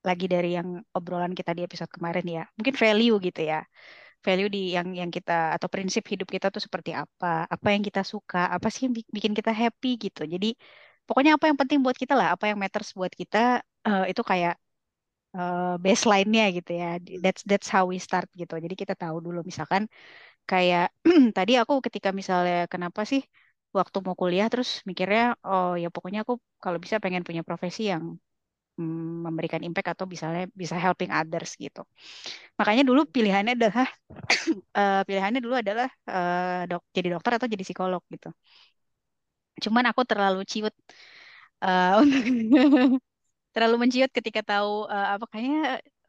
lagi dari yang obrolan kita di episode kemarin ya, mungkin value gitu ya. Value di yang yang kita atau prinsip hidup kita tuh seperti apa, apa yang kita suka, apa sih yang bikin kita happy gitu. Jadi pokoknya apa yang penting buat kita lah, apa yang matters buat kita uh, itu kayak uh, baseline-nya gitu ya. That's that's how we start gitu. Jadi kita tahu dulu misalkan kayak tadi aku ketika misalnya kenapa sih waktu mau kuliah terus mikirnya oh ya pokoknya aku kalau bisa pengen punya profesi yang memberikan impact atau misalnya bisa helping others gitu. Makanya dulu pilihannya adalah uh, pilihannya dulu adalah uh, dok jadi dokter atau jadi psikolog gitu. Cuman aku terlalu ciut uh, terlalu menciut ketika tahu uh, apa kayaknya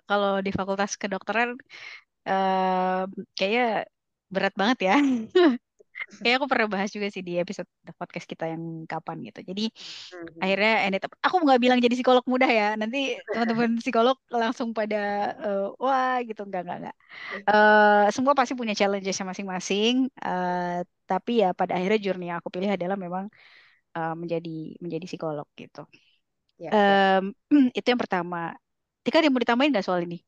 kalau di fakultas kedokteran kayaknya berat banget ya. Kayak aku pernah bahas juga sih di episode podcast kita yang kapan gitu. Jadi hmm. akhirnya ended up, aku nggak bilang jadi psikolog mudah ya. Nanti teman-teman psikolog langsung pada uh, wah gitu enggak enggak enggak. Uh, semua pasti punya challenges masing-masing. Uh, tapi ya pada akhirnya journey yang aku pilih adalah memang uh, menjadi menjadi psikolog gitu. Ya, um, itu yang pertama. Tika ada yang mau ditambahin nggak soal ini?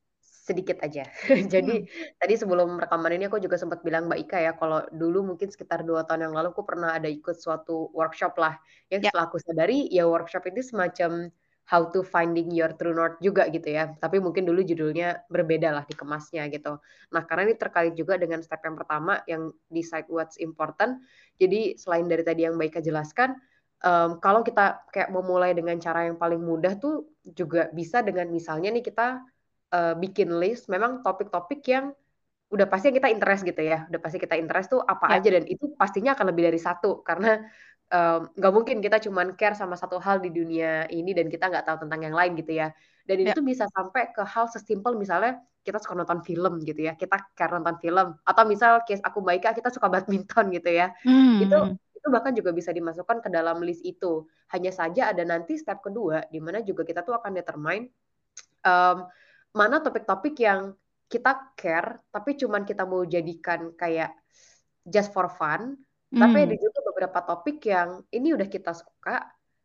Sedikit aja. Jadi hmm. tadi sebelum rekaman ini aku juga sempat bilang Mbak Ika ya, kalau dulu mungkin sekitar dua tahun yang lalu aku pernah ada ikut suatu workshop lah. Yang ya. setelah aku sadari ya workshop itu semacam how to finding your true north juga gitu ya. Tapi mungkin dulu judulnya berbeda lah dikemasnya gitu. Nah karena ini terkait juga dengan step yang pertama yang decide what's important. Jadi selain dari tadi yang Mbak Ika jelaskan, um, kalau kita kayak memulai dengan cara yang paling mudah tuh juga bisa dengan misalnya nih kita uh, bikin list memang topik-topik yang udah pasti kita interest gitu ya udah pasti kita interest tuh apa ya. aja dan itu pastinya akan lebih dari satu karena nggak um, mungkin kita cuman care sama satu hal di dunia ini dan kita nggak tahu tentang yang lain gitu ya dan ya. itu bisa sampai ke hal sesimpel misalnya kita suka nonton film gitu ya kita care nonton film atau misal case aku baik kita suka badminton gitu ya hmm. itu itu bahkan juga bisa dimasukkan ke dalam list itu. Hanya saja ada nanti step kedua, di mana juga kita tuh akan determine um, mana topik-topik yang kita care, tapi cuman kita mau jadikan kayak just for fun. Hmm. Tapi ada juga beberapa topik yang ini udah kita suka,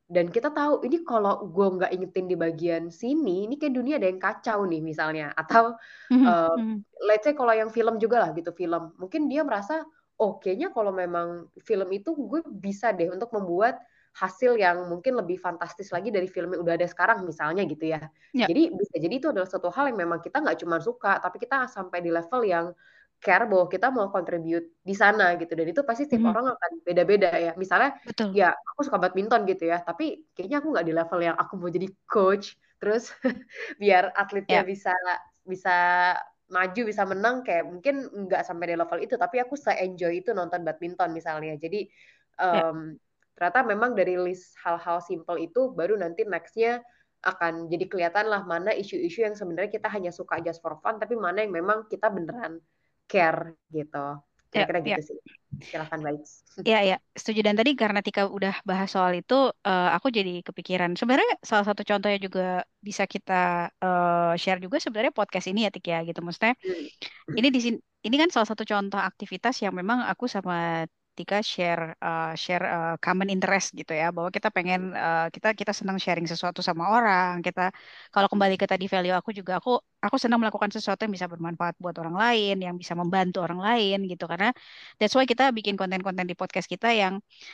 dan kita tahu ini kalau gue nggak ingetin di bagian sini, ini kayak dunia ada yang kacau nih misalnya. Atau mm -hmm. uh, let's say kalau yang film juga lah gitu film, mungkin dia merasa oh kayaknya kalau memang film itu gue bisa deh untuk membuat hasil yang mungkin lebih fantastis lagi dari film yang udah ada sekarang misalnya gitu ya. ya. Jadi bisa jadi itu adalah satu hal yang memang kita nggak cuma suka, tapi kita sampai di level yang care bahwa kita mau contribute di sana gitu dan itu pasti setiap mm. orang akan beda-beda ya misalnya Betul. ya aku suka badminton gitu ya tapi kayaknya aku nggak di level yang aku mau jadi coach terus biar atletnya yeah. bisa bisa maju bisa menang kayak mungkin nggak sampai di level itu tapi aku se enjoy itu nonton badminton misalnya jadi um, yeah. Ternyata memang dari list hal-hal simple itu baru nanti nextnya akan jadi kelihatan lah mana isu-isu yang sebenarnya kita hanya suka just for fun tapi mana yang memang kita beneran care gitu Ya, kira-kira ya. gitu sih silahkan baik Ya, ya, setuju. Dan tadi karena Tika udah bahas soal itu, eh, aku jadi kepikiran. Sebenarnya salah satu contohnya juga bisa kita eh, share juga sebenarnya podcast ini ya, Tik ya, gitu. Maksudnya Hmm. ini di sini, ini kan salah satu contoh aktivitas yang memang aku sama Tika share eh, share eh, common interest gitu ya, bahwa kita pengen eh, kita kita senang sharing sesuatu sama orang. Kita kalau kembali ke tadi value aku juga aku aku senang melakukan sesuatu yang bisa bermanfaat buat orang lain, yang bisa membantu orang lain gitu. Karena That's why kita bikin konten-konten di podcast kita yang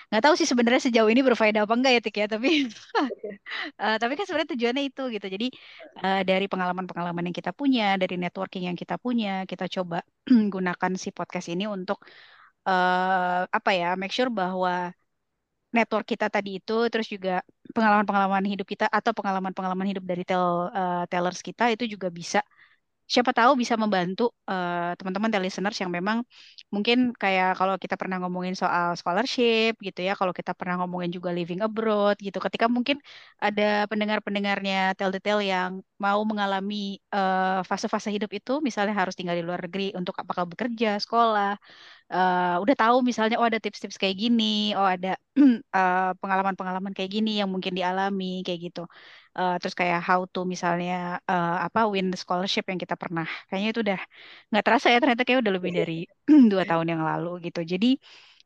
nggak tahu sih sebenarnya sejauh ini berfaedah apa enggak ya Tik ya, tapi eh, tapi kan sebenarnya tujuannya itu gitu. Jadi eh, dari pengalaman-pengalaman yang kita punya, dari networking yang kita punya, kita coba gunakan si podcast ini untuk eh, apa ya, make sure bahwa network kita tadi itu, terus juga pengalaman-pengalaman hidup kita atau pengalaman-pengalaman hidup dari tel, eh, tellers kita itu juga bisa siapa tahu bisa membantu eh, teman-teman listeners yang memang mungkin kayak kalau kita pernah ngomongin soal scholarship gitu ya, kalau kita pernah ngomongin juga living abroad gitu, ketika mungkin ada pendengar-pendengarnya Tell the Tale yang mau mengalami eh, fase-fase hidup itu, misalnya harus tinggal di luar negeri untuk apakah bekerja, sekolah, eh, udah tahu misalnya oh ada tips-tips kayak gini, oh ada eh, pengalaman-pengalaman kayak gini yang mungkin dialami kayak gitu. Eh, terus kayak how to misalnya eh, apa win the scholarship yang kita pernah. Kayaknya itu udah nggak terasa ya ternyata kayak udah lebih dari dua tahun yang lalu gitu. Jadi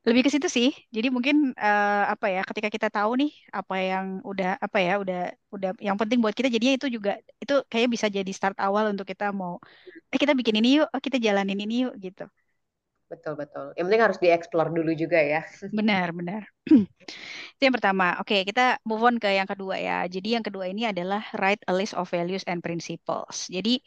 lebih ke situ sih. Jadi mungkin eh, apa ya ketika kita tahu nih apa yang udah apa ya udah udah yang penting buat kita jadinya itu juga itu kayak bisa jadi start awal untuk kita mau eh kita bikin ini yuk, oh, kita jalanin ini yuk gitu. Betul betul yang penting harus dieksplor dulu juga ya Benar, benar. Itu yang pertama. Oke, kita move on ke yang kedua ya. Jadi yang kedua ini adalah write a list of values and principles. Jadi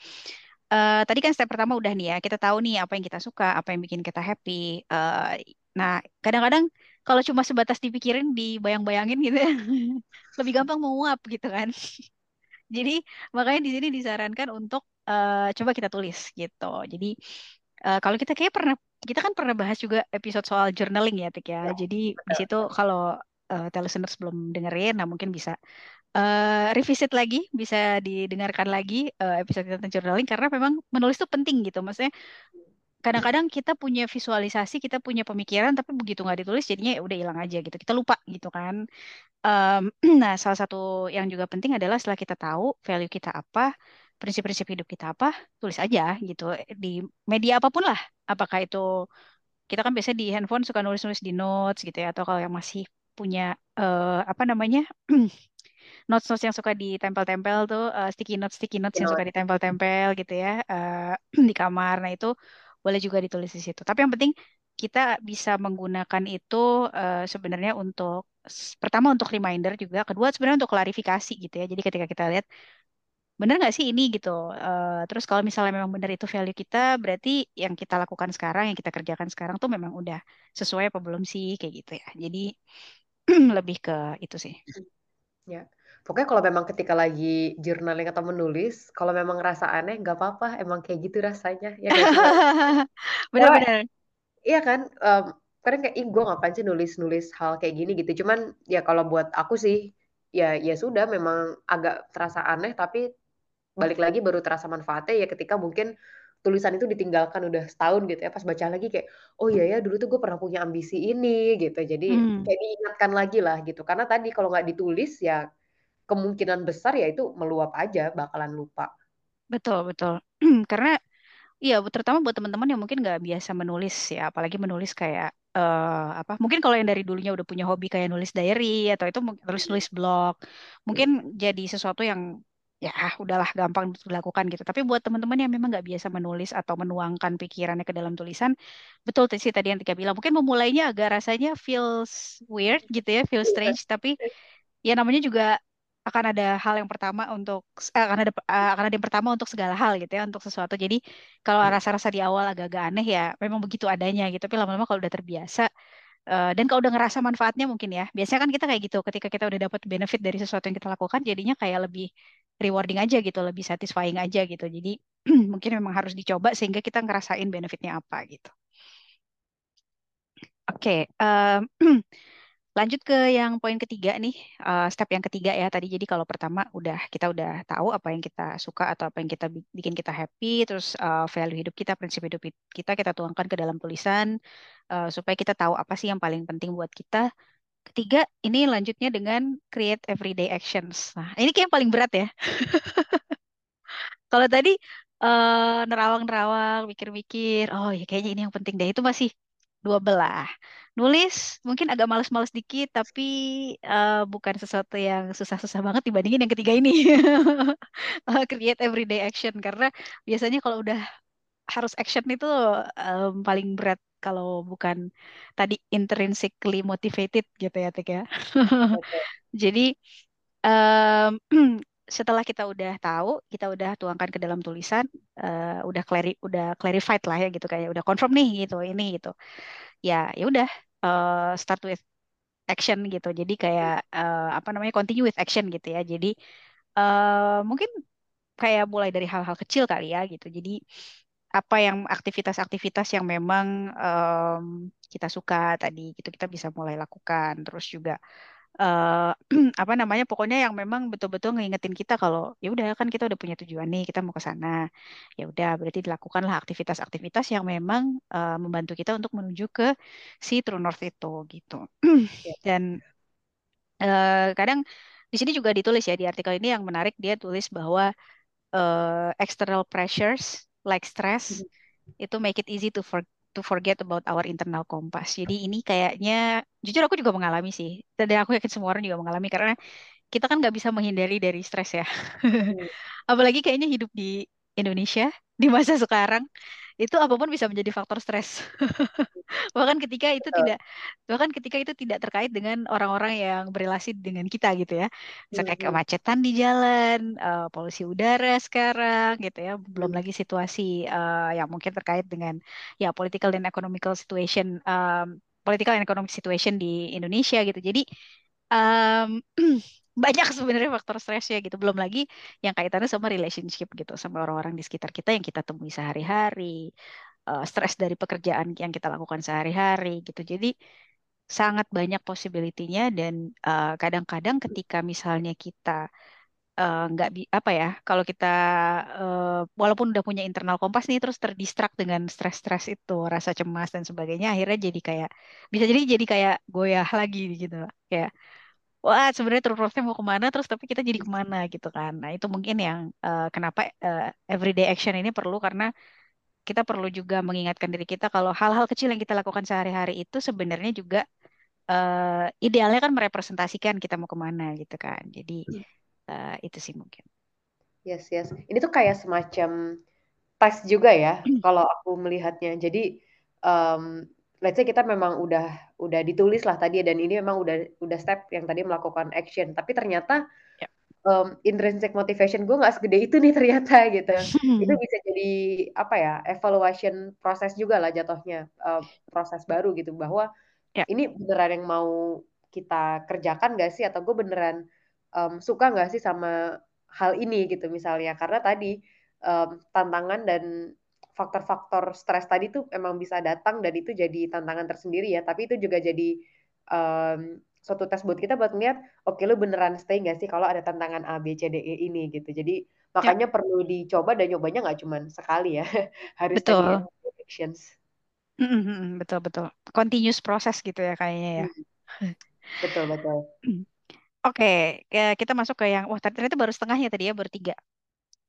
eh, tadi kan step pertama udah nih ya. Kita tahu nih apa yang kita suka, apa yang bikin kita happy. Eh, nah, kadang-kadang kalau cuma sebatas dipikirin, dibayang-bayangin gitu ya, lebih gampang menguap gitu kan. Jadi makanya di sini disarankan untuk eh, coba kita tulis gitu. Jadi eh, kalau kita kayak pernah kita kan pernah bahas juga episode soal journaling ya, Tik ya. Ya, Jadi di betul. situ kalau uh, listeners belum dengerin, nah mungkin bisa eh, revisit lagi, bisa didengarkan lagi eh, episode tentang journaling karena memang menulis itu penting gitu. Maksudnya kadang-kadang kita punya visualisasi, kita punya pemikiran, tapi begitu nggak ditulis jadinya ya udah hilang aja gitu. Kita lupa gitu kan. Em, nah, salah satu yang juga penting adalah setelah kita tahu value kita apa, prinsip-prinsip hidup kita apa, tulis aja gitu di media apa pun lah. Apakah itu kita kan biasanya di handphone suka nulis-nulis di notes gitu ya, atau kalau yang masih punya eh, apa namanya notes-notes yang suka ditempel-tempel tuh eh, sticky notes sticky notes yang know, suka ditempel-tempel gitu ya eh, di kamar. Nah itu boleh juga ditulis di situ. Tapi yang penting kita bisa menggunakan itu eh, sebenarnya untuk pertama untuk reminder juga, kedua sebenarnya untuk klarifikasi gitu ya. Jadi ketika kita lihat benar nggak sih ini gitu. Eh, terus kalau misalnya memang benar itu value kita, berarti yang kita lakukan sekarang, yang kita kerjakan sekarang tuh memang udah sesuai apa belum sih kayak gitu ya. Jadi lebih ke itu sih. ya pokoknya kalau memang ketika lagi journaling atau menulis kalau memang ngerasa aneh nggak apa-apa emang kayak gitu rasanya ya? Karena Benar-benar. iya kan em, kadang kayak ih gue ngapain sih nulis-nulis hal kayak gini gitu cuman ya kalau buat aku sih ya ya sudah memang agak terasa aneh tapi balik lagi baru terasa manfaatnya ya ketika mungkin tulisan itu ditinggalkan udah setahun gitu ya pas baca lagi kayak oh iya ya dulu tuh gue pernah punya ambisi ini gitu. Jadi Hmm, kayak diingatkan lagi lah gitu. Karena tadi kalau nggak ditulis ya kemungkinan besar ya itu meluap aja bakalan lupa. Betul, betul. Karena Iya, terutama buat teman-teman yang mungkin nggak biasa menulis ya, apalagi menulis kayak eh apa? Mungkin kalau yang dari dulunya udah punya hobi kayak nulis diary atau itu mungkin tulis-nulis blog, mungkin jadi sesuatu yang ya udahlah gampang dilakukan gitu. Tapi buat teman-teman yang memang nggak biasa menulis atau menuangkan pikirannya ke dalam tulisan, betul sih tadi yang Tika bilang, mungkin memulainya agak rasanya feels weird gitu ya, feels strange, tapi ya namanya juga akan ada hal yang pertama untuk eh, akan ada eh, akan ada yang pertama untuk segala hal gitu ya untuk sesuatu. Jadi kalau rasa-rasa di awal agak-agak aneh ya memang begitu adanya gitu. Tapi lama-lama kalau udah terbiasa eh, dan kalau udah ngerasa manfaatnya mungkin ya. Biasanya kan kita kayak gitu ketika kita udah dapat benefit dari sesuatu yang kita lakukan jadinya kayak lebih rewarding aja gitu, lebih satisfying aja gitu. Jadi mungkin memang harus dicoba sehingga kita ngerasain benefitnya apa gitu. Oke, em, Lanjut ke yang poin ketiga nih, uh, step yang ketiga ya tadi. Jadi kalau pertama udah kita udah tahu apa yang kita suka atau apa yang kita bikin kita happy, terus uh, value hidup kita, prinsip hidup kita kita tuangkan ke dalam tulisan uh, supaya kita tahu apa sih yang paling penting buat kita. Ketiga, ini lanjutnya dengan create everyday actions. Nah, ini kayak yang paling berat ya. Kalau tadi uh, nerawang-nerawang, mikir-mikir, oh ya kayaknya ini yang penting deh. Itu masih dua belah. Nulis mungkin agak males-males dikit, tapi uh, bukan sesuatu yang susah-susah banget dibandingin yang ketiga ini. Create everyday action. Karena biasanya kalau udah harus action itu um, paling berat kalau bukan tadi intrinsically motivated gitu ya, Tik ya. Jadi um, setelah kita udah tahu, kita udah tuangkan ke dalam tulisan, uh, udah clari udah clarified lah ya gitu kayak udah confirm nih gitu ini gitu. Ya, ya udah uh, start with action gitu. Jadi kayak uh, apa namanya continue with action gitu ya. Jadi uh, mungkin kayak mulai dari hal-hal kecil kali ya gitu. Jadi apa yang aktivitas-aktivitas yang memang um, kita suka tadi gitu kita bisa mulai lakukan. Terus juga uh, apa namanya pokoknya yang memang betul-betul ngingetin kita kalau ya udah kan kita udah punya tujuan nih kita mau ke sana ya udah berarti dilakukanlah aktivitas-aktivitas yang memang uh, membantu kita untuk menuju ke si True North itu gitu Ya. dan uh, kadang di sini juga ditulis ya di artikel ini yang menarik dia tulis bahwa uh, external pressures like stress Mhm. itu make it easy to for to forget about our internal compass. Jadi ini kayaknya, jujur aku juga mengalami sih. Dan aku yakin semua orang juga mengalami karena kita kan nggak bisa menghindari dari stres ya. Hmm. Apalagi kayaknya hidup di Indonesia di masa sekarang itu apa pun bisa menjadi faktor stres. bahkan ketika itu tidak bahkan ketika itu tidak terkait dengan orang-orang yang berrelasi dengan kita gitu ya. Bisa kayak kemacetan di jalan, uh, polusi udara sekarang gitu ya. Belum lagi situasi uh, yang mungkin terkait dengan ya political dan economical situation um, political and economic situation di Indonesia gitu. Jadi um, banyak sebenarnya faktor stresnya gitu. Belum lagi yang kaitannya sama relationship gitu, sama orang-orang di sekitar kita yang kita temui sehari-hari, uh, stres dari pekerjaan yang kita lakukan sehari-hari gitu. Jadi sangat banyak possibility-nya dan uh, kadang-kadang ketika misalnya kita uh, nggak bi apa ya, kalau kita uh, walaupun udah punya internal kompas nih terus terdistract dengan stres-stres itu, rasa cemas dan sebagainya, akhirnya jadi kayak bisa jadi jadi kayak goyah lagi gitu, kayak wah sebenarnya north mau ke mana terus tapi kita jadi ke mana? Gitu kan. Nah itu mungkin yang uh, kenapa uh, everyday action ini perlu karena kita perlu juga mengingatkan diri kita kalau hal-hal kecil yang kita lakukan sehari-hari itu sebenarnya juga uh, idealnya kan merepresentasikan kita mau ke mana gitu kan. Jadi uh, itu sih mungkin. Yes yes. Ini tuh kayak semacam tes juga ya kalau aku melihatnya. Jadi um, let's say kita memang udah udah ditulis lah tadi dan ini memang udah udah step yang tadi melakukan action. Tapi ternyata Ya. um, intrinsic motivation gue nggak segede itu nih ternyata gitu. Itu bisa jadi apa ya evaluation proses juga lah jatuhnya uh, proses baru gitu. Bahwa Ya. ini beneran yang mau kita kerjakan gak sih? Atau gue beneran um, suka nggak sih sama hal ini gitu misalnya? Karena tadi um, tantangan dan faktor-faktor stres tadi tuh emang bisa datang dan itu jadi tantangan tersendiri ya. Tapi itu juga jadi um, suatu tes buat kita buat ngeliat oke okay, lu beneran stay nggak sih kalau ada tantangan A B C D E ini? Gitu. Jadi makanya ya. perlu dicoba dan nyobanya nggak cuma sekali ya. Harus Betul. actions betul betul. Continuous proses gitu ya kayaknya ya. Betul betul. Oke, okay, kita masuk ke yang wah ternyata baru setengahnya tadi ya, baru tiga.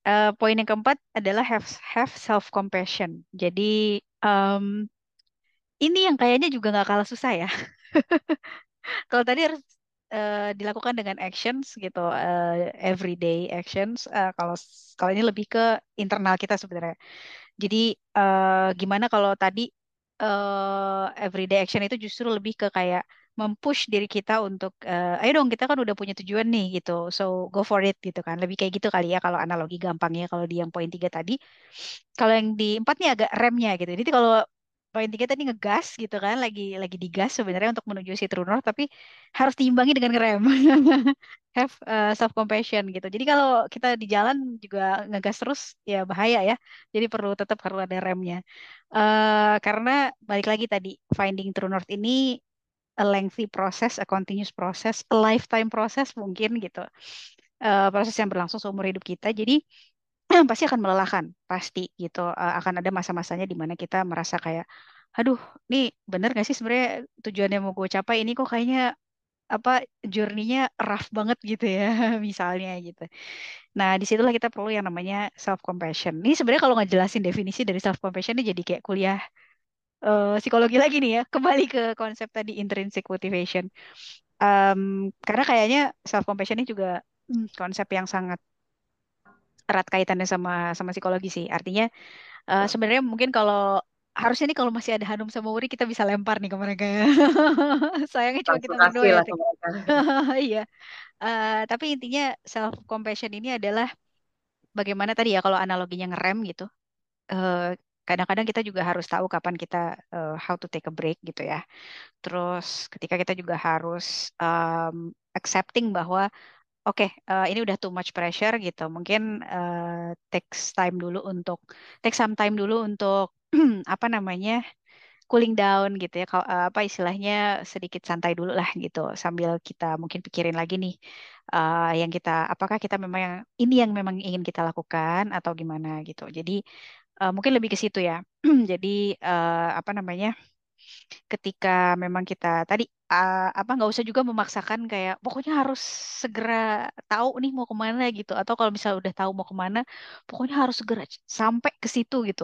Uh, poin yang keempat adalah have have self compassion. Jadi um, ini yang kayaknya juga nggak kalah susah ya. Kalau tadi harus uh, dilakukan dengan actions gitu, uh, everyday actions. Uh, kalau ini lebih ke internal kita sebenarnya. Jadi uh, gimana kalau tadi uh, everyday action itu justru lebih ke kayak mempush diri kita untuk uh, ayo dong kita kan udah punya tujuan nih gitu. So go for it gitu kan. Lebih kayak gitu kali ya kalau analogi gampangnya kalau di yang poin tiga tadi. Kalau yang di empat nih agak remnya gitu. Jadi kalau poin tiga tadi ngegas gitu kan lagi lagi digas sebenarnya untuk menuju si true north tapi harus diimbangi dengan ngerem have uh, self compassion gitu. Jadi kalau kita di jalan juga ngegas terus ya bahaya ya. Jadi perlu tetap harus ada remnya. Uh, karena balik lagi tadi finding true north ini a lengthy process, a continuous process, a lifetime process mungkin gitu. Uh, proses yang berlangsung seumur hidup kita. Jadi pasti akan melelahkan, pasti gitu. Uh, akan ada masa-masanya di mana kita merasa kayak, aduh, nih bener gak sih sebenarnya tujuannya mau gue capai ini kok kayaknya apa journey-nya rough banget gitu ya, misalnya gitu. Nah, di situlah kita perlu yang namanya self compassion. Ini sebenarnya kalau nggak jelasin definisi dari self compassion ini jadi kayak kuliah uh, psikologi lagi nih ya. Kembali ke konsep tadi intrinsic motivation. Um, karena kayaknya self compassion ini juga hmm, konsep yang sangat erat kaitannya sama sama psikologi sih. Artinya uh, sebenarnya mungkin kalau harusnya nih kalau masih ada Hanum sama Wuri kita bisa lempar nih ke mereka ya. Sayangnya cuma kita berdua ya. Iya. Uh, tapi intinya self compassion ini adalah bagaimana tadi ya kalau analoginya ngerem gitu. Uh, kadang-kadang kita juga harus tahu kapan kita uh, how to take a break gitu ya. Terus ketika kita juga harus um, accepting bahwa oke okay, uh, ini udah too much pressure gitu. Mungkin uh, takes time dulu untuk take some time dulu untuk apa namanya cooling down gitu ya. Apa istilahnya sedikit santai dulu lah gitu sambil kita mungkin pikirin lagi nih uh, yang kita apakah kita memang ini yang memang ingin kita lakukan atau gimana gitu. Jadi uh, mungkin lebih ke situ ya. Jadi uh, apa namanya? Ketika memang kita tadi uh, apa nggak usah juga memaksakan kayak pokoknya harus segera tahu nih mau ke mana gitu atau kalau misalnya udah tahu mau ke mana pokoknya harus segera sampai ke situ gitu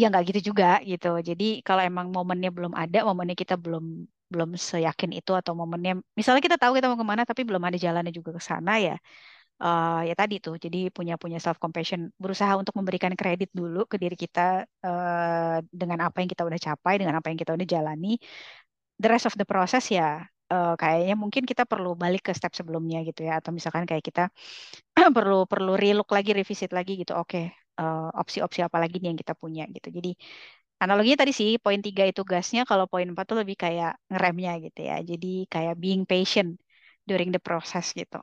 ya nggak gitu juga gitu jadi kalau emang momennya belum ada momennya kita belum belum seyakin itu atau momennya misalnya kita tahu kita mau ke mana tapi belum ada jalannya juga ke sana ya uh, ya tadi tuh jadi punya punya self compassion berusaha untuk memberikan kredit dulu ke diri kita uh, dengan apa yang kita udah capai dengan apa yang kita udah jalani. The rest of the process ya uh, kayaknya mungkin kita perlu balik ke step sebelumnya gitu ya atau misalkan kayak kita perlu perlu relook lagi revisit lagi gitu. Oke okay, uh, opsi-opsi apa lagi nih yang kita punya gitu. Jadi analoginya tadi sih poin tiga itu gasnya kalau poin empat tuh lebih kayak ngeremnya gitu ya. Jadi kayak being patient during the process gitu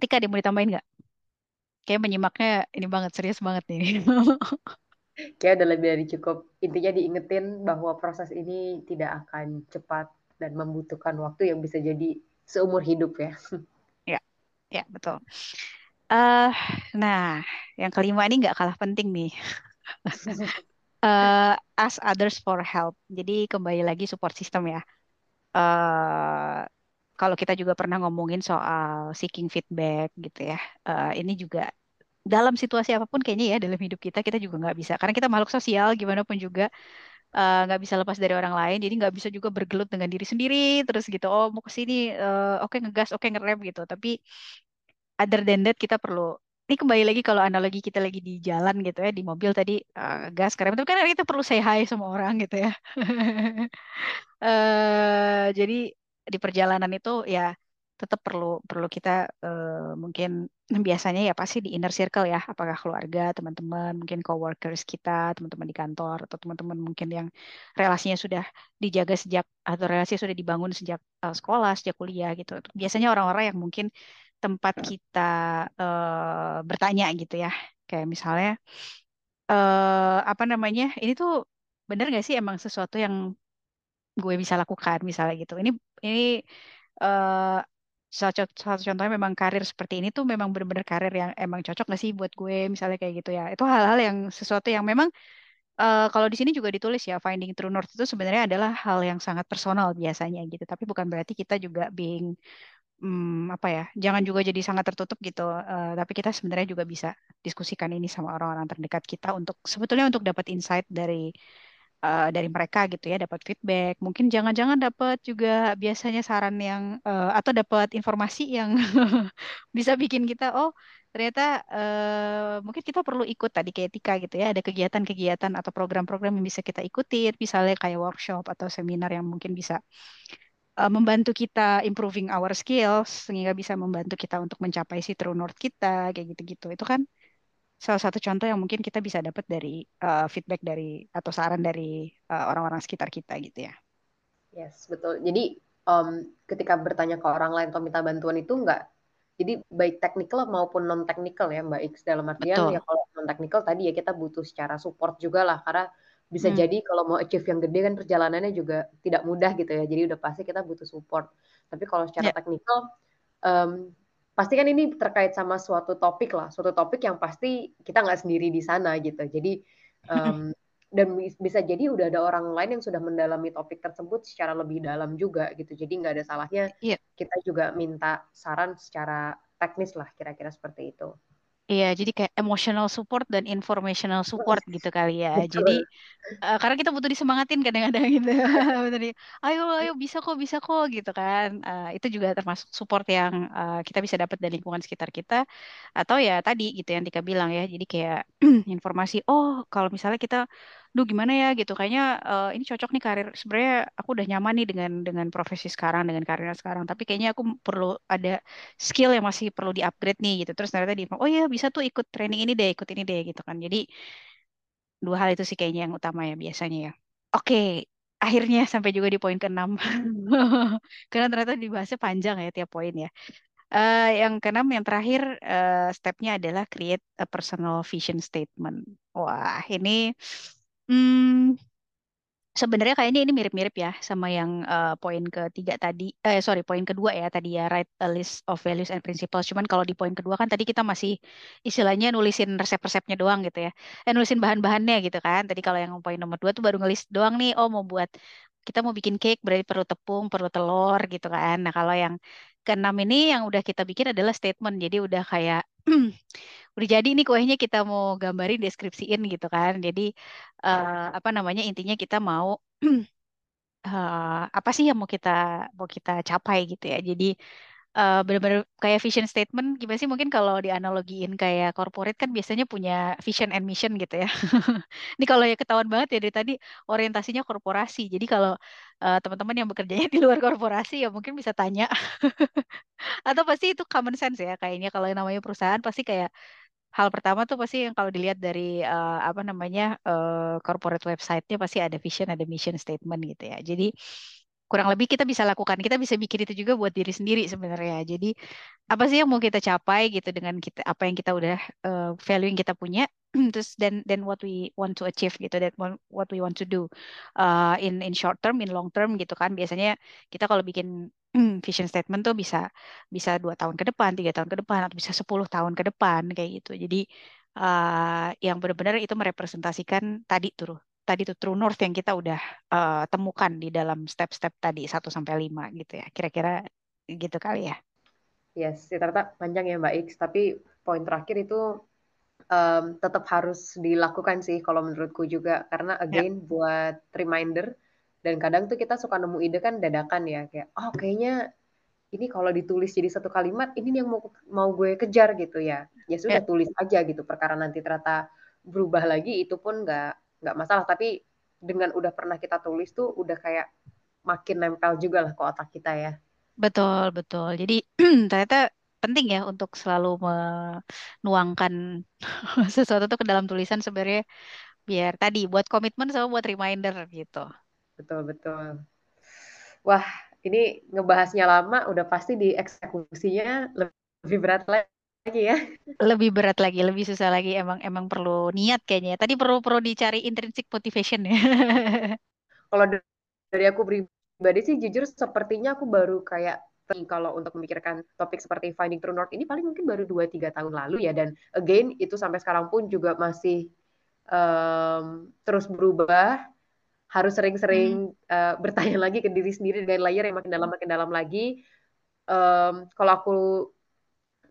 Tika, dia mau ditambahin nggak? Kayak menyimaknya ini banget, serius banget nih. Kayak udah lebih dari cukup. Intinya diingetin bahwa proses ini tidak akan cepat dan membutuhkan waktu yang bisa jadi seumur hidup ya. Ya, ya betul. Uh, nah, yang kelima ini nggak kalah penting nih. uh, ask others for help. Jadi kembali lagi support system ya. Uh, kalau kita juga pernah ngomongin soal seeking feedback gitu ya, uh, ini juga dalam situasi apa pun kayaknya ya dalam hidup kita kita juga nggak bisa. Karena kita makhluk sosial gimana pun juga eh, nggak uh, bisa lepas dari orang lain. Jadi nggak bisa juga bergelut dengan diri sendiri terus gitu oh mau ke sini uh, oke okay, ngegas oke okay, ngerem gitu. Tapi other than that kita perlu ini kembali lagi kalau analogi kita lagi di jalan gitu ya di mobil tadi uh, gas keren tapi kan kita perlu say hi sama orang gitu ya. Uh, jadi di perjalanan itu ya tetap perlu perlu kita uh, mungkin biasanya ya pasti di inner circle ya apakah keluarga teman-teman mungkin coworkers kita teman-teman di kantor atau teman-teman mungkin yang relasinya sudah dijaga sejak atau relasi sudah dibangun sejak uh, sekolah sejak kuliah gitu. Biasanya orang-orang yang mungkin tempat kita uh, bertanya gitu ya. Kayak misalnya uh, apa namanya ini tuh bener gak sih emang sesuatu yang gue bisa lakukan misalnya gitu. Ini ini uh, satu, satu contohnya memang karir seperti ini tuh memang benar-benar karir yang emang cocok gak sih buat gue misalnya kayak gitu ya. Itu hal-hal yang sesuatu yang memang uh, kalau di sini juga ditulis ya finding true north itu sebenarnya adalah hal yang sangat personal biasanya gitu. Tapi bukan berarti kita juga being hmm, apa ya, jangan juga jadi sangat tertutup gitu. Uh, tapi kita sebenarnya juga bisa diskusikan ini sama orang-orang terdekat kita untuk sebetulnya untuk dapat insight dari uh, dari mereka gitu ya dapat feedback. Mungkin jangan-jangan dapat juga biasanya saran yang uh, atau dapat informasi yang bisa bikin kita oh ternyata uh, mungkin kita perlu ikut tadi kayak etika gitu ya. Ada kegiatan-kegiatan atau program-program yang bisa kita ikuti misalnya kayak workshop atau seminar yang mungkin bisa membantu kita improving our skills sehingga bisa membantu kita untuk mencapai si true north kita kayak gitu-gitu. Itu kan salah satu contoh yang mungkin kita bisa dapat dari uh, feedback dari atau saran dari uh, orang-orang sekitar kita gitu ya. Yes, betul. Jadi um, ketika bertanya ke orang lain atau minta bantuan itu enggak jadi baik teknikal maupun non teknikal ya Mbak X dalam artian Betul. ya kalau non teknikal tadi ya kita butuh secara support juga lah karena bisa Hmm. jadi kalau mau achieve yang gede kan perjalanannya juga tidak mudah gitu ya. Jadi udah pasti kita butuh support. Tapi kalau secara teknikal, um, pasti kan ini terkait sama suatu topik lah, suatu topik yang pasti kita nggak sendiri di sana gitu. Jadi um, dan bisa jadi udah ada orang lain yang sudah mendalami topik tersebut secara lebih dalam juga gitu. Jadi nggak ada salahnya iya. kita juga minta saran secara teknis lah kira-kira seperti itu. Iya, jadi kayak emotional support dan informational support gitu kali ya. Jadi uh, karena kita butuh disemangatin kadang-kadang gitu. Bener ya. Ayo, ayo bisa kok, bisa kok gitu kan. Uh, itu juga termasuk support yang uh, kita bisa dapat dari lingkungan sekitar kita. Atau ya tadi gitu yang Tika bilang ya. Jadi kayak informasi, oh kalau misalnya kita duh gimana ya gitu kayaknya uh, ini cocok nih karir sebenarnya aku udah nyaman nih dengan dengan profesi sekarang dengan karirnya sekarang tapi kayaknya aku perlu ada skill yang masih perlu di-upgrade nih gitu. Terus ternyata di oh ya bisa tuh ikut training ini deh, ikut ini deh gitu kan. Jadi dua hal itu sih kayaknya yang utama ya biasanya ya. Oke, akhirnya sampai juga di poin keenam. Karena ternyata dibahasnya panjang ya tiap poin ya. Uh, yang keenam yang terakhir uh, stepnya adalah create a personal vision statement. Wah, ini hmm, Sebenarnya kayaknya ini mirip-mirip ya sama yang uh, poin ketiga tadi. Eh sorry, poin kedua ya tadi ya write a list of values and principles. Cuman kalau di poin kedua kan tadi kita masih istilahnya nulisin resep-resepnya doang gitu ya. Eh nulisin bahan-bahannya gitu kan. Tadi kalau yang poin nomor dua tuh baru ngelis doang nih. Oh mau buat kita mau bikin cake berarti perlu tepung, perlu telur gitu kan. Nah kalau yang keenam ini yang udah kita bikin adalah statement. Jadi udah kayak udah jadi nih kuenya kita mau gambarin deskripsiin gitu kan. Jadi uh, apa namanya intinya kita mau uh, apa sih yang mau kita mau kita capai gitu ya. Jadi uh, benar-benar kayak vision statement gimana sih? Mungkin kalau dianalogiin kayak corporate kan biasanya punya vision and mission gitu ya. Ini kalau ya ketahuan banget ya dari tadi orientasinya korporasi. Jadi kalau uh, teman-teman yang bekerjanya di luar korporasi ya mungkin bisa tanya. Atau pasti itu common sense ya kayaknya. Kalau namanya perusahaan pasti kayak hal pertama tuh pasti yang kalau dilihat dari uh, apa namanya uh, corporate website-nya pasti ada vision, ada mission statement gitu ya. Jadi kurang lebih kita bisa lakukan, kita bisa bikin itu juga buat diri sendiri sebenarnya. Jadi apa sih yang mau kita capai gitu dengan kita apa yang kita udah uh, value yang kita punya, terus dan then what we want to achieve gitu, dan what we want to do uh, in in short term, in long term gitu kan. Biasanya kita kalau bikin vision statement tuh bisa bisa dua tahun ke depan, tiga tahun ke depan, atau bisa sepuluh tahun ke depan kayak gitu. Jadi uh, yang benar-benar itu merepresentasikan tadi tuh tadi tuh true north yang kita udah uh, temukan di dalam step-step tadi satu sampai lima gitu ya. Kira-kira gitu kali ya. Yes, ya, ternyata panjang ya Mbak X, tapi poin terakhir itu um, tetap harus dilakukan sih kalau menurutku juga karena ya. again yep. buat reminder dan kadang tuh kita suka nemu ide kan dadakan ya kayak oh kayaknya ini kalau ditulis jadi satu kalimat ini yang mau mau gue kejar gitu ya ya sudah yeah. tulis aja gitu perkara nanti ternyata berubah lagi itu pun nggak nggak masalah tapi dengan udah pernah kita tulis tuh udah kayak makin nempel juga lah ke otak kita ya. Betul betul. Jadi ternyata penting ya untuk selalu menuangkan sesuatu tuh ke dalam tulisan sebenarnya biar tadi buat komitmen sama buat reminder gitu. Betul, betul. Wah, ini ngebahasnya lama, udah pasti dieksekusinya lebih berat lagi ya. Lebih berat lagi, lebih susah lagi. Emang emang perlu niat kayaknya. Tadi perlu perlu dicari intrinsic motivation ya. Kalau dari aku pribadi sih jujur sepertinya aku baru kayak kalau untuk memikirkan topik seperti Finding True North ini paling mungkin baru 2-3 tahun lalu ya dan again itu sampai sekarang pun juga masih um, terus berubah harus sering-sering hmm. uh, bertanya lagi ke diri sendiri dengan layer yang makin dalam makin dalam lagi. Um, kalau aku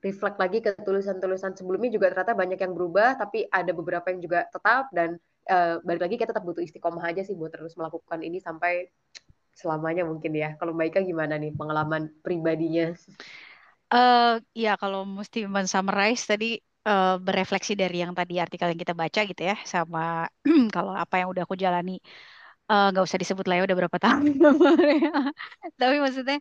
reflect lagi ke tulisan-tulisan sebelumnya juga ternyata banyak yang berubah, tapi ada beberapa yang juga tetap dan uh, balik lagi kita tetap butuh istiqomah aja sih buat terus melakukan ini sampai selamanya mungkin ya. Kalau Mbak Ika gimana nih pengalaman pribadinya? Uh, ya kalau mesti men-summarize tadi uh, berefleksi dari yang tadi artikel yang kita baca gitu ya, sama kalau apa yang udah aku jalani nggak uh, usah disebut lah ya udah berapa tahun tapi maksudnya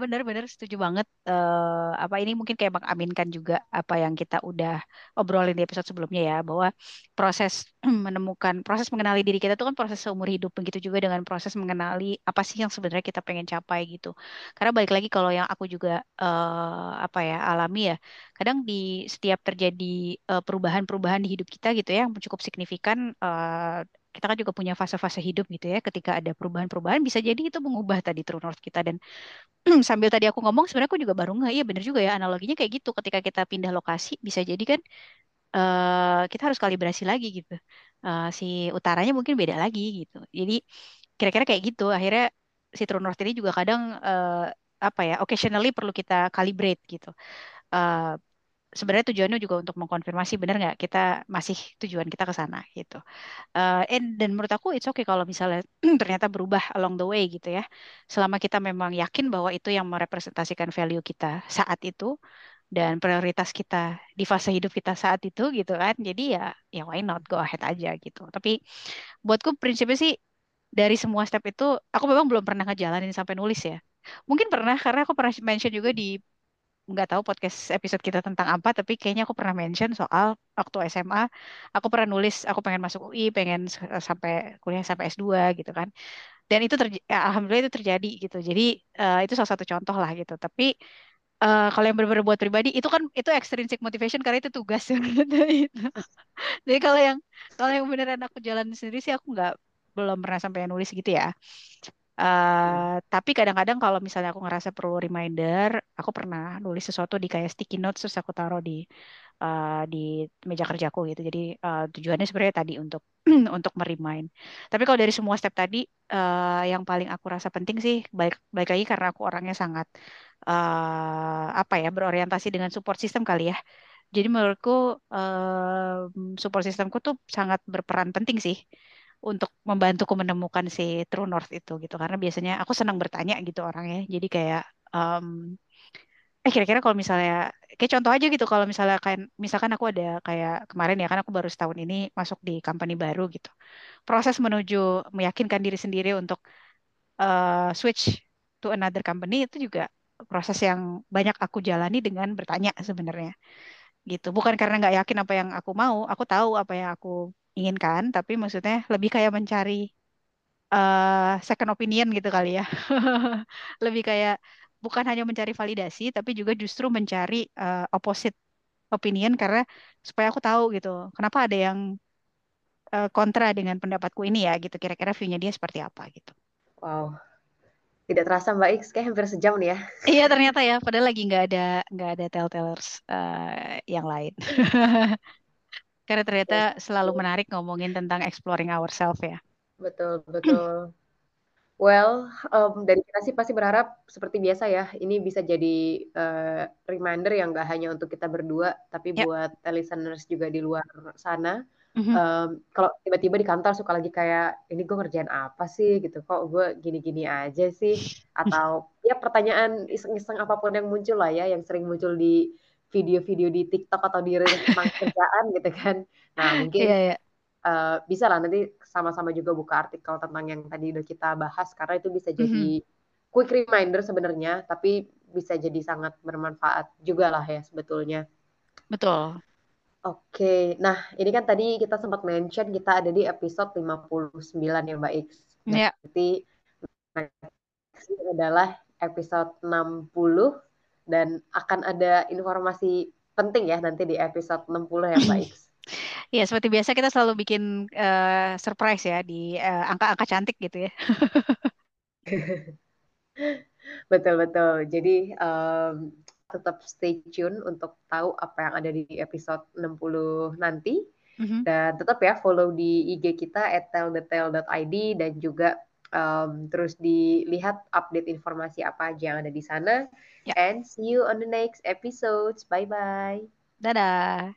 benar-benar setuju banget. Uh, apa ini mungkin kayak mengaminkan juga apa yang kita udah obrolin di episode sebelumnya ya, bahwa proses menemukan, proses mengenali diri kita itu kan proses seumur hidup, begitu juga dengan proses mengenali apa sih yang sebenarnya kita pengen capai gitu. Karena balik lagi kalau yang aku juga uh, apa ya alami ya, kadang di setiap terjadi perubahan-perubahan di hidup kita gitu ya, yang cukup signifikan. Kita kan juga punya fase-fase hidup gitu ya. Ketika ada perubahan-perubahan bisa jadi itu mengubah tadi true north kita. Dan sambil tadi aku ngomong sebenarnya aku juga baru nggak iya bener juga ya analoginya kayak gitu. Ketika kita pindah lokasi bisa jadi kan uh, kita harus kalibrasi lagi gitu. Uh, si utaranya mungkin beda lagi gitu. Jadi kira-kira kayak gitu. Akhirnya si true north ini juga kadang uh, apa ya occasionally perlu kita calibrate gitu. Uh, sebenarnya tujuannya juga untuk mengkonfirmasi benar nggak kita masih tujuan kita ke sana gitu. Uh, and, dan menurut aku it's okay kalau misalnya ternyata berubah along the way gitu ya. Selama kita memang yakin bahwa itu yang merepresentasikan value kita saat itu dan prioritas kita di fase hidup kita saat itu gitu kan. Jadi ya ya why not go ahead aja gitu. Tapi buatku prinsipnya sih dari semua step itu aku memang belum pernah ngejalanin sampai nulis ya. Mungkin pernah karena aku pernah mention juga di nggak tahu podcast episode kita tentang apa, tapi kayaknya aku pernah mention soal waktu SMA, aku pernah nulis aku pengen masuk UI, pengen sampai kuliah sampai S2 gitu kan. Dan itu ya, alhamdulillah itu terjadi gitu. Jadi uh, itu salah satu contoh lah gitu. Tapi uh, kalau yang benar-benar buat pribadi itu kan itu extrinsic motivation karena itu tugas Jadi kalau yang kalau yang beneran aku jalan sendiri sih aku nggak belum pernah sampai nulis gitu ya. Uh, tapi kadang-kadang kalau misalnya aku ngerasa perlu reminder, aku pernah nulis sesuatu di kayak sticky notes terus aku taruh di uh, di meja kerjaku gitu. Jadi uh, tujuannya sebenarnya tadi untuk untuk merimain. Tapi kalau dari semua step tadi, uh, yang paling aku rasa penting sih, baik baik lagi karena aku orangnya sangat uh, apa ya berorientasi dengan support system kali ya. Jadi menurutku uh, support systemku tuh sangat berperan penting sih untuk membantuku menemukan si true north itu gitu. Karena biasanya aku senang bertanya gitu orangnya. Jadi kayak um, eh kira-kira kalau misalnya kayak contoh aja gitu kalau misalnya kayak misalkan aku ada kayak kemarin ya kan aku baru setahun ini masuk di company baru gitu. Proses menuju meyakinkan diri sendiri untuk uh, switch to another company itu juga proses yang banyak aku jalani dengan bertanya sebenarnya gitu. Bukan karena nggak yakin apa yang aku mau aku tahu apa yang aku inginkan, tapi maksudnya lebih kayak mencari uh, second opinion gitu kali ya. lebih kayak bukan hanya mencari validasi, tapi juga justru mencari uh, opposite opinion karena supaya aku tahu gitu, kenapa ada yang uh, kontra dengan pendapatku ini ya gitu. Kira-kira view-nya dia seperti apa gitu. Wow, tidak terasa Mbak X kayak hampir sejam nih ya. Iya ternyata ya, padahal lagi nggak ada nggak ada telltales uh, yang lain. Karena ternyata selalu menarik ngomongin tentang exploring ourselves ya. Betul, betul. Well, um, dari kita sih pasti berharap seperti biasa ya, ini bisa jadi uh, reminder yang gak hanya untuk kita berdua, tapi yep. buat listeners juga di luar sana. Mm-hmm. Um, kalau tiba-tiba di kantor suka lagi kayak ini gue ngerjain apa sih gitu, kok gue gini-gini aja sih, atau ya pertanyaan iseng-iseng apa pun yang muncul lah ya, yang sering muncul di video-video di TikTok atau di tentang kerjaan gitu kan. Nah mungkin yeah, yeah. Uh, bisa lah nanti sama-sama juga buka artikel tentang yang tadi udah kita bahas karena itu bisa jadi mm-hmm. quick reminder sebenarnya, tapi bisa jadi sangat bermanfaat juga lah ya sebetulnya. Betul. Oke, okay. nah ini kan tadi kita sempat mention kita ada di episode 59 ya Mbak X. Nah, yeah. Nanti adalah episode 60 dan akan ada informasi penting ya nanti di episode 60 ya Mbak X. Iya, seperti biasa kita selalu bikin uh, surprise ya di eh, angka-angka uh, cantik gitu ya. betul betul. Jadi um, tetap stay tune untuk tahu apa yang ada di episode 60 nanti. Mm-hmm. Dan tetap ya follow di IG kita at tellthetail.id dan juga um, terus dilihat update informasi apa aja yang ada di sana. Yeah. And see you on the next episodes. Bye bye. Dadah.